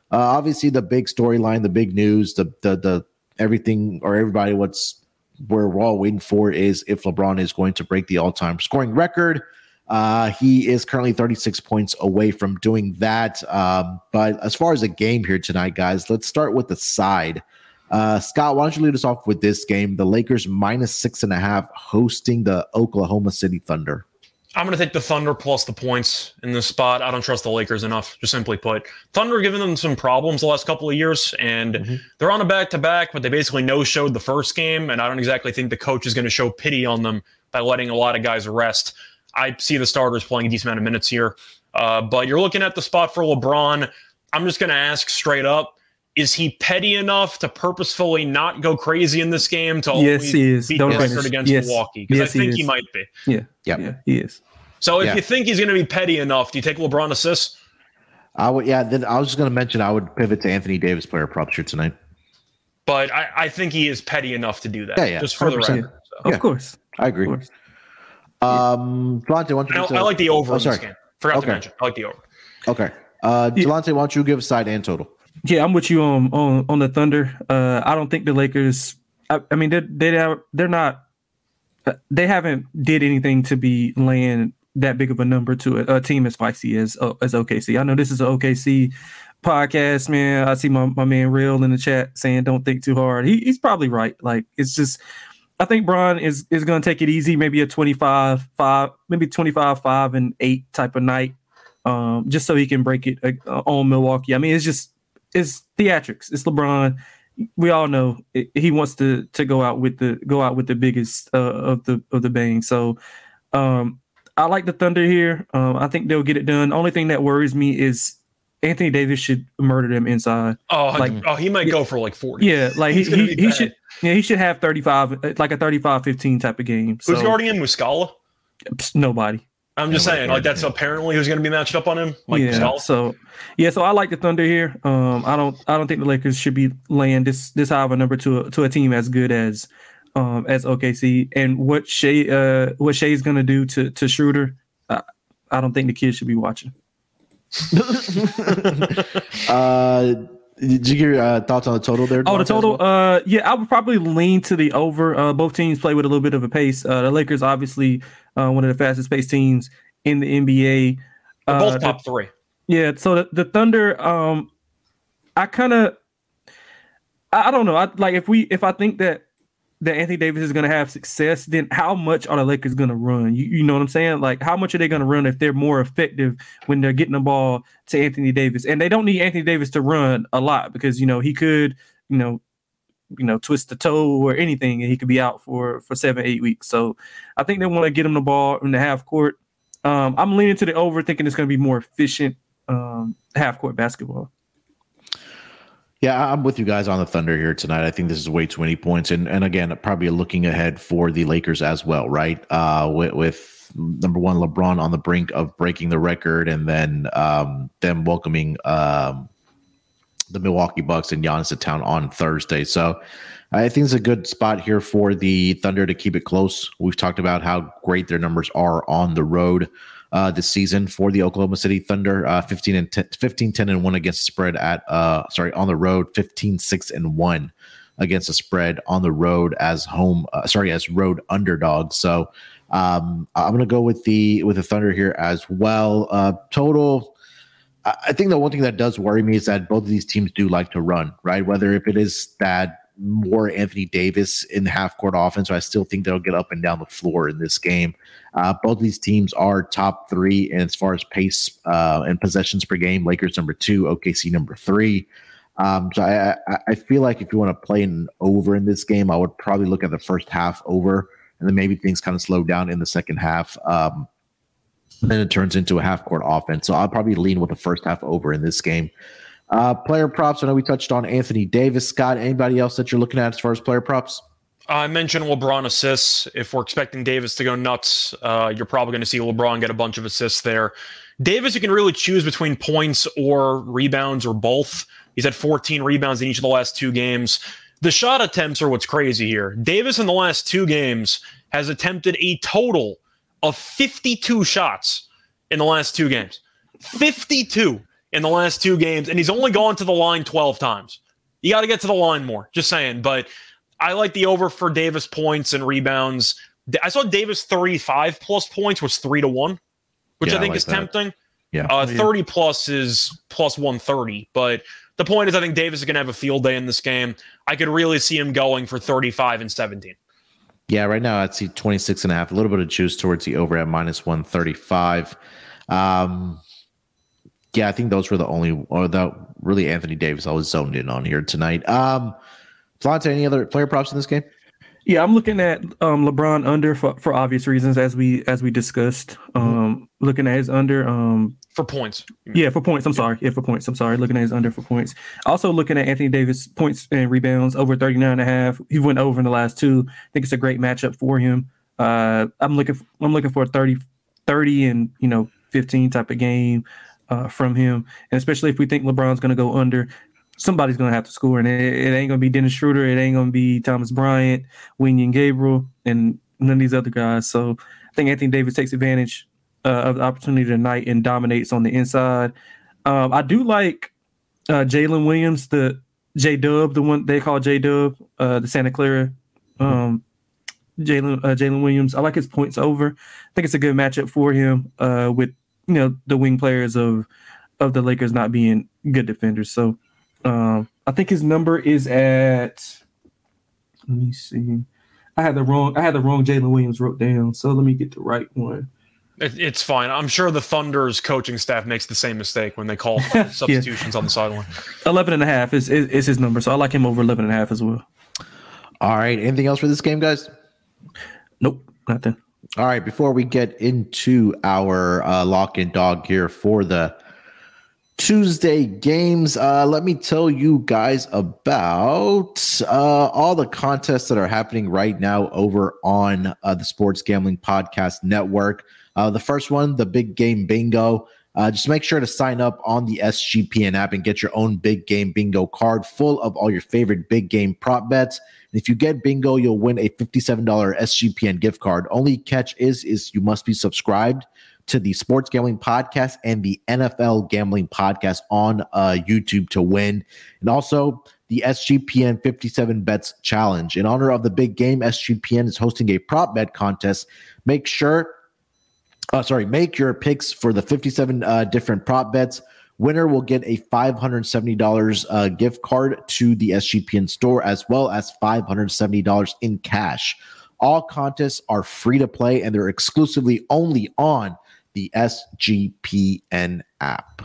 Obviously, the big storyline, the big news, the, the, the, everything or everybody, what's where we're all waiting for is if LeBron is going to break the all time scoring record. Uh, he is currently 36 points away from doing that. Um, but as far as the game here tonight, guys, let's start with the side. Uh, Scott, why don't you lead us off with this game? The Lakers minus six and a half hosting the Oklahoma City Thunder. I'm going to take the Thunder plus the points in this spot. I don't trust the Lakers enough, just simply put. Thunder giving them some problems the last couple of years, and mm-hmm. they're on a back to back, but they basically no showed the first game. And I don't exactly think the coach is going to show pity on them by letting a lot of guys rest. I see the starters playing a decent amount of minutes here. Uh, but you're looking at the spot for LeBron. I'm just going to ask straight up is he petty enough to purposefully not go crazy in this game to yes, he is. beat Don't Bastard against yes. Milwaukee? Because yes, I think he, he, might be. Yeah. Yep. Yeah, he is. So if yeah. you think he's going to be petty enough, do you take LeBron assists? I would, yeah. Then I was just going to mention I would pivot to Anthony Davis player props here tonight. But I, I think he is petty enough to do that. Yeah, yeah. Just for 100%. the record. So. Of course. I agree. Um, Delonte, why don't you I, I like the over oh, in this game. Forgot okay. to mention. I like the over. Okay. Uh, Delonte, why don't you give side and total? Yeah, I'm with you on on, on the Thunder. Uh, I don't think the Lakers. I, I mean, they they they're not. Uh, they haven't did anything to be laying that big of a number to a, a team as feisty as uh, as OKC. I know this is an OKC podcast, man. I see my, my man Real in the chat saying don't think too hard. He, he's probably right. Like it's just I think Bron is is going to take it easy, maybe a 25 5, maybe 25 5 and 8 type of night. Um, just so he can break it uh, on Milwaukee. I mean, it's just it's theatrics. It's LeBron. We all know it, he wants to to go out with the go out with the biggest uh, of the of the bang. So um, I like the Thunder here. Um, I think they'll get it done. Only thing that worries me is Anthony Davis should murder them inside. Oh, like oh, he might yeah, go for like forty. Yeah, like he he, he should yeah, he should have 35, like a 35 15 type of game. Who's so, guarding him? Muscala? Nobody. I'm just saying, like that's apparently who's going to be matched up on him. Like yeah. Muscala? So, yeah. So I like the Thunder here. Um, I don't. I don't think the Lakers should be laying this this high of a number to a, to a team as good as um as OKC. And what Shai uh what Shai's going to do to to Schroeder, I, I don't think the kids should be watching. uh did you hear uh, thoughts on the total there? Oh, the total. Well? Uh, yeah, I would probably lean to the over. Uh, both teams play with a little bit of a pace. Uh, the Lakers, obviously, uh, one of the fastest paced teams in the NBA. Uh, both top three. Yeah. So the, the Thunder, um, I kind of, I, I don't know. I like if we if I think that that Anthony Davis is going to have success, then how much are the Lakers going to run? You, you know what I'm saying? Like, how much are they going to run if they're more effective when they're getting the ball to Anthony Davis? And they don't need Anthony Davis to run a lot because you know he could, you know, you know, twist the toe or anything, and he could be out for for seven, eight weeks. So, I think they want to get him the ball in the half court. Um, I'm leaning to the over, thinking it's going to be more efficient um, half court basketball. Yeah, I'm with you guys on the Thunder here tonight. I think this is way too many points, and and again, probably looking ahead for the Lakers as well, right? Uh, with, with number one, LeBron on the brink of breaking the record, and then um, them welcoming um, the Milwaukee Bucks and Giannis to town on Thursday. So I think it's a good spot here for the Thunder to keep it close. We've talked about how great their numbers are on the road uh, this season for the Oklahoma City Thunder. Uh, 15 and 10, 15, 10 and 1 against spread at, uh, sorry, on the road, 15, 6 and 1 against the spread on the road as home. Uh, sorry, as road underdogs. So um, I'm going to go with the with the Thunder here as well. Uh, total. I think the one thing that does worry me is that both of these teams do like to run, right? Whether if it is that more Anthony Davis in the half court offense, so I still think they'll get up and down the floor in this game. Uh, both these teams are top three and as far as pace uh, and possessions per game. Lakers number two, OKC number three. Um, so I, I feel like if you want to play an over in this game, I would probably look at the first half over, and then maybe things kind of slow down in the second half. Um, then it turns into a half court offense. So I'll probably lean with the first half over in this game. Uh, player props. I know we touched on Anthony Davis. Scott, anybody else that you're looking at as far as player props? I mentioned LeBron assists. If we're expecting Davis to go nuts, uh, you're probably going to see LeBron get a bunch of assists there. Davis, you can really choose between points or rebounds or both. He's had 14 rebounds in each of the last two games. The shot attempts are what's crazy here. Davis in the last two games has attempted a total of 52 shots in the last two games. 52 in the last two games, and he's only gone to the line 12 times. You got to get to the line more, just saying. But I like the over for Davis points and rebounds. I saw Davis 35 plus points was three to one, which yeah, I think I like is that. tempting. Yeah. Uh, 30 plus is plus 130. But the point is, I think Davis is going to have a field day in this game. I could really see him going for 35 and 17. Yeah, right now I'd see 26 and a half, a little bit of juice towards the over at minus 135. Um, yeah, I think those were the only, or the really Anthony Davis I was zoned in on here tonight. Um, Flante, any other player props in this game? Yeah, I'm looking at um, LeBron under for, for obvious reasons, as we as we discussed. Mm-hmm. Um, mm-hmm. Looking at his under um, for points. Yeah, for points. I'm sorry. Yeah, for points. I'm sorry. Looking at his under for points. Also looking at Anthony Davis points and rebounds over 39 and a half. He went over in the last two. I think it's a great matchup for him. Uh, I'm looking. For, I'm looking for a 30, 30 and you know 15 type of game uh, from him, and especially if we think LeBron's going to go under somebody's going to have to score, and it, it ain't going to be Dennis Schroeder, it ain't going to be Thomas Bryant, Wenyen Gabriel, and none of these other guys. So I think Anthony Davis takes advantage uh, of the opportunity tonight and dominates on the inside. Um, I do like uh, Jalen Williams, the J Dub, the one they call J Dub, uh, the Santa Clara. Um, Jalen uh, Jalen Williams. I like his points over. I think it's a good matchup for him uh, with you know the wing players of of the Lakers not being good defenders. So um, I think his number is at. Let me see. I had the wrong. I had the wrong Jalen Williams wrote down. So let me get the right one. It, it's fine. I'm sure the Thunder's coaching staff makes the same mistake when they call substitutions yeah. on the sideline. 11 and a half is, is, is his number. So I like him over 11 and a half as well. All right. Anything else for this game, guys? Nope. Nothing. All right. Before we get into our uh, lock and dog here for the Tuesday games. Uh, let me tell you guys about uh, all the contests that are happening right now over on uh, the Sports Gambling Podcast Network. Uh, the first one, the Big Game Bingo. Uh, just make sure to sign up on the SGPN app and get your own Big Game Bingo card full of all your favorite big game prop bets. If you get bingo, you'll win a $57 SGPN gift card. Only catch is is you must be subscribed to the Sports Gambling Podcast and the NFL Gambling Podcast on uh, YouTube to win. And also the SGPN 57 Bets Challenge. In honor of the big game, SGPN is hosting a prop bet contest. Make sure, uh, sorry, make your picks for the 57 uh, different prop bets. Winner will get a $570 uh, gift card to the SGPN store as well as $570 in cash. All contests are free to play and they're exclusively only on the SGPN app.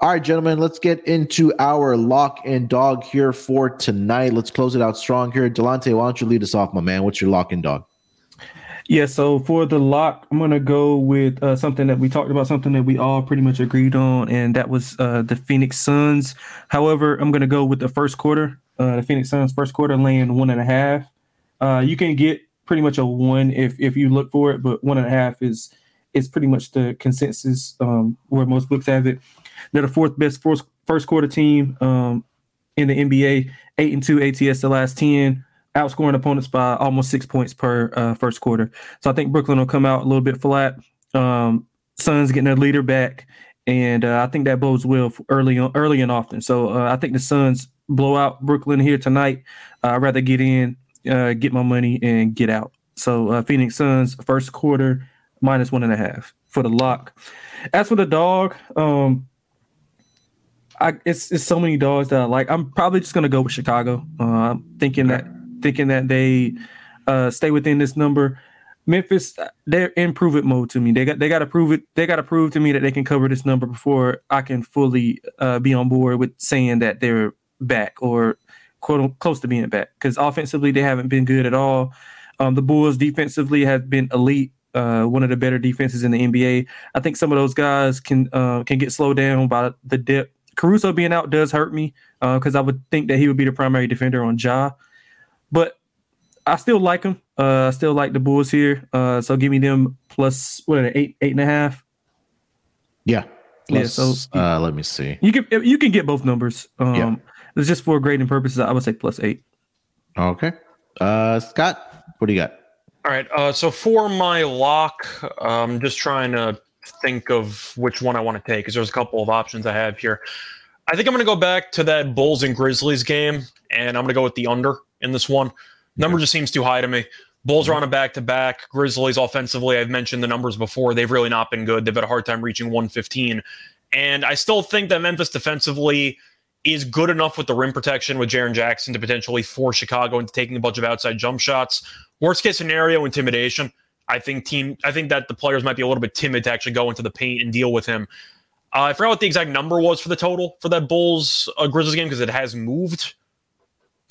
All right, gentlemen, let's get into our lock and dog here for tonight. Let's close it out strong here. Delonte, why don't you lead us off, my man? What's your lock and dog? Yeah, so for the lock, I'm gonna go with uh, something that we talked about, something that we all pretty much agreed on, and that was uh, the Phoenix Suns. However, I'm gonna go with the first quarter. Uh, the Phoenix Suns first quarter laying one and a half. Uh, you can get pretty much a one if if you look for it, but one and a half is is pretty much the consensus um, where most books have it. They're the fourth best first, first quarter team um, in the NBA, eight and two ATS the last ten, outscoring opponents by almost six points per uh, first quarter. So I think Brooklyn will come out a little bit flat. Um, Suns getting their leader back, and uh, I think that bodes well early on, early and often. So uh, I think the Suns blow out Brooklyn here tonight. Uh, I'd rather get in, uh, get my money, and get out. So uh, Phoenix Suns first quarter minus one and a half for the lock. As for the dog, um, I it's it's so many dogs that I like. I'm probably just gonna go with Chicago. Uh, I'm thinking that thinking that they uh, stay within this number. Memphis, they're in prove it mode to me. They got they got to prove it. They got to prove to me that they can cover this number before I can fully uh, be on board with saying that they're back or quote close to being back. Because offensively, they haven't been good at all. Um, the Bulls defensively have been elite. Uh, one of the better defenses in the NBA. I think some of those guys can uh, can get slowed down by the dip. Caruso being out does hurt me because uh, I would think that he would be the primary defender on Ja. But I still like them. Uh, I still like the Bulls here. Uh, so give me them plus what are they, eight, eight and a half. Yeah. Plus, yeah. So uh, let me see. You can you can get both numbers. Um, yeah. It's just for grading purposes. I would say plus eight. Okay. Uh, Scott, what do you got? All right. Uh, so for my lock, I'm just trying to think of which one I want to take because there's a couple of options I have here. I think I'm going to go back to that Bulls and Grizzlies game, and I'm going to go with the under in this one. Number just seems too high to me. Bulls are on a back to back. Grizzlies offensively, I've mentioned the numbers before. They've really not been good. They've had a hard time reaching 115. And I still think that Memphis defensively is good enough with the rim protection with Jaren Jackson to potentially force Chicago into taking a bunch of outside jump shots. Worst case scenario, intimidation. I think team. I think that the players might be a little bit timid to actually go into the paint and deal with him. Uh, I forgot what the exact number was for the total for that Bulls uh, Grizzlies game because it has moved.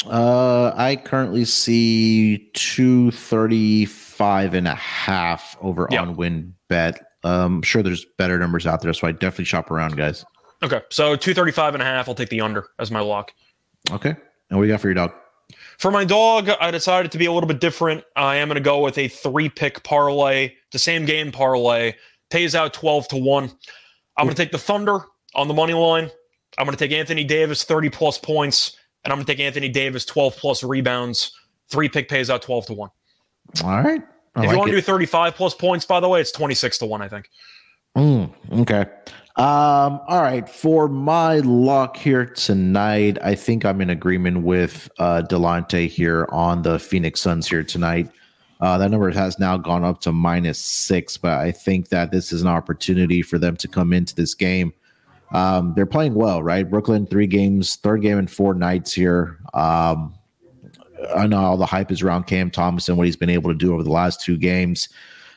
Uh, I currently see 235 and a half over yep. on win bet. Um, I'm sure there's better numbers out there, so I definitely shop around, guys. Okay. So 235 and a half. I'll take the under as my lock. Okay. And what do you got for your dog? For my dog, I decided to be a little bit different. I am going to go with a three pick parlay, the same game parlay, pays out 12 to 1. I'm going to take the Thunder on the money line. I'm going to take Anthony Davis 30 plus points and I'm going to take Anthony Davis 12 plus rebounds. Three pick pays out 12 to 1. All right. I if like you want to do 35 plus points, by the way, it's 26 to 1, I think. Mm, okay. Um, all right. For my luck here tonight, I think I'm in agreement with uh, Delonte here on the Phoenix Suns here tonight. Uh, that number has now gone up to minus six, but I think that this is an opportunity for them to come into this game um, they're playing well, right? Brooklyn, three games, third game in four nights here. Um, I know all the hype is around Cam Thomas and what he's been able to do over the last two games.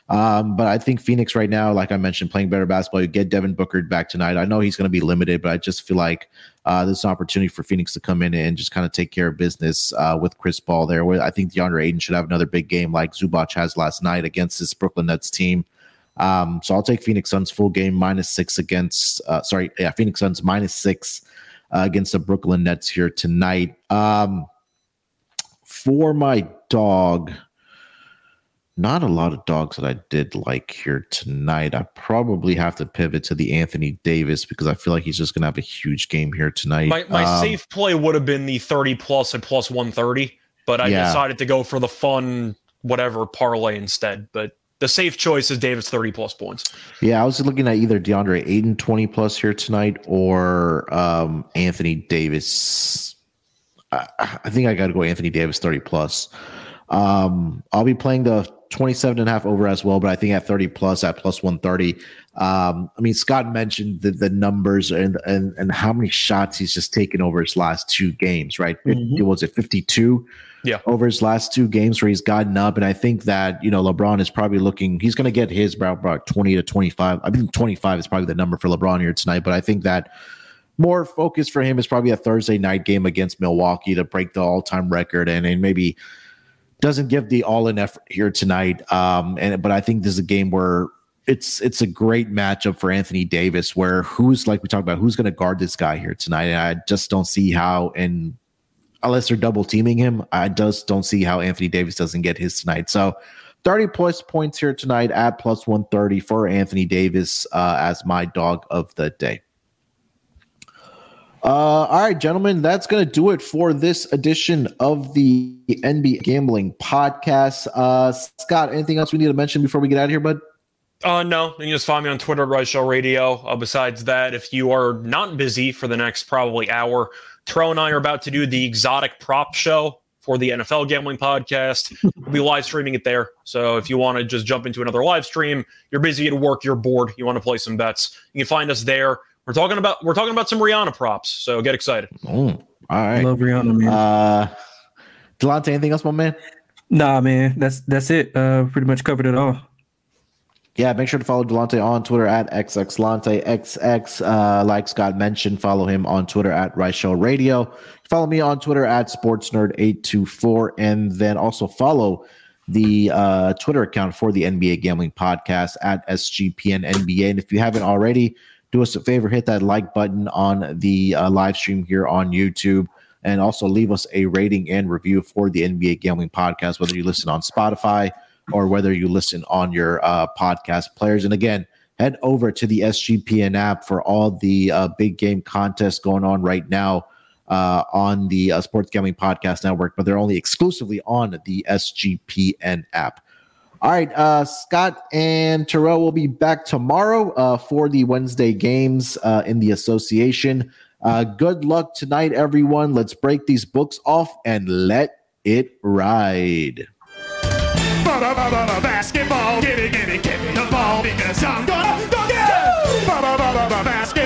Um, but I think Phoenix right now, like I mentioned, playing better basketball. You get Devin Booker back tonight. I know he's going to be limited, but I just feel like uh, this opportunity for Phoenix to come in and just kind of take care of business uh, with Chris Paul there. I think DeAndre Ayton should have another big game like Zubac has last night against this Brooklyn Nets team. Um, so I'll take Phoenix Suns full game minus six against, uh, sorry, yeah, Phoenix Suns minus six uh, against the Brooklyn Nets here tonight. Um, for my dog, not a lot of dogs that I did like here tonight. I probably have to pivot to the Anthony Davis because I feel like he's just going to have a huge game here tonight. My, my um, safe play would have been the 30 plus and plus 130, but I yeah. decided to go for the fun, whatever parlay instead. But the safe choice is Davis 30 plus points. Yeah, I was looking at either DeAndre Ayton 20 plus here tonight or um, Anthony Davis. I, I think I got to go Anthony Davis 30 plus. Um, I'll be playing the 27 and a half over as well, but I think at 30 plus at plus 130. Um, I mean, Scott mentioned the, the numbers and, and and how many shots he's just taken over his last two games, right? Mm-hmm. Was it 52? yeah. over his last two games where he's gotten up. And I think that, you know, LeBron is probably looking, he's going to get his about, about 20 to 25. I mean, 25 is probably the number for LeBron here tonight, but I think that more focus for him is probably a Thursday night game against Milwaukee to break the all time record and, and maybe doesn't give the all in effort here tonight. Um, and, but I think this is a game where, it's it's a great matchup for Anthony Davis where who's like we talked about who's going to guard this guy here tonight and I just don't see how and unless they're double teaming him, I just don't see how Anthony Davis doesn't get his tonight. So 30 plus points here tonight at plus 130 for Anthony Davis uh, as my dog of the day. Uh, all right, gentlemen, that's going to do it for this edition of the NBA Gambling Podcast. Uh, Scott, anything else we need to mention before we get out of here, bud? Uh, no, you can just find me on Twitter Right Show Radio. Uh, besides that, if you are not busy for the next probably hour, Tro and I are about to do the exotic prop show for the NFL gambling podcast. We'll be live streaming it there. So if you want to just jump into another live stream, you're busy at work, you're bored, you want to play some bets, you can find us there. We're talking about we're talking about some Rihanna props. So get excited. Mm, all right. Love Rihanna, man. Uh, Delonte, anything else, my man? Nah, man. That's that's it. Uh, pretty much covered it all. Yeah, make sure to follow Delonte on Twitter at XXLante. XX, uh, like Scott mentioned, follow him on Twitter at Right Show Radio. Follow me on Twitter at SportsNerd824. And then also follow the uh, Twitter account for the NBA Gambling Podcast at SGPN NBA. And if you haven't already, do us a favor, hit that like button on the uh, live stream here on YouTube. And also leave us a rating and review for the NBA Gambling Podcast, whether you listen on Spotify or whether you listen on your uh, podcast players. And again, head over to the SGPN app for all the uh, big game contests going on right now uh, on the uh, Sports Gambling Podcast Network, but they're only exclusively on the SGPN app. All right, uh, Scott and Terrell will be back tomorrow uh, for the Wednesday games uh, in the association. Uh, good luck tonight, everyone. Let's break these books off and let it ride. Basketball, give me, give me, give me the ball because I'm gonna. Basketball.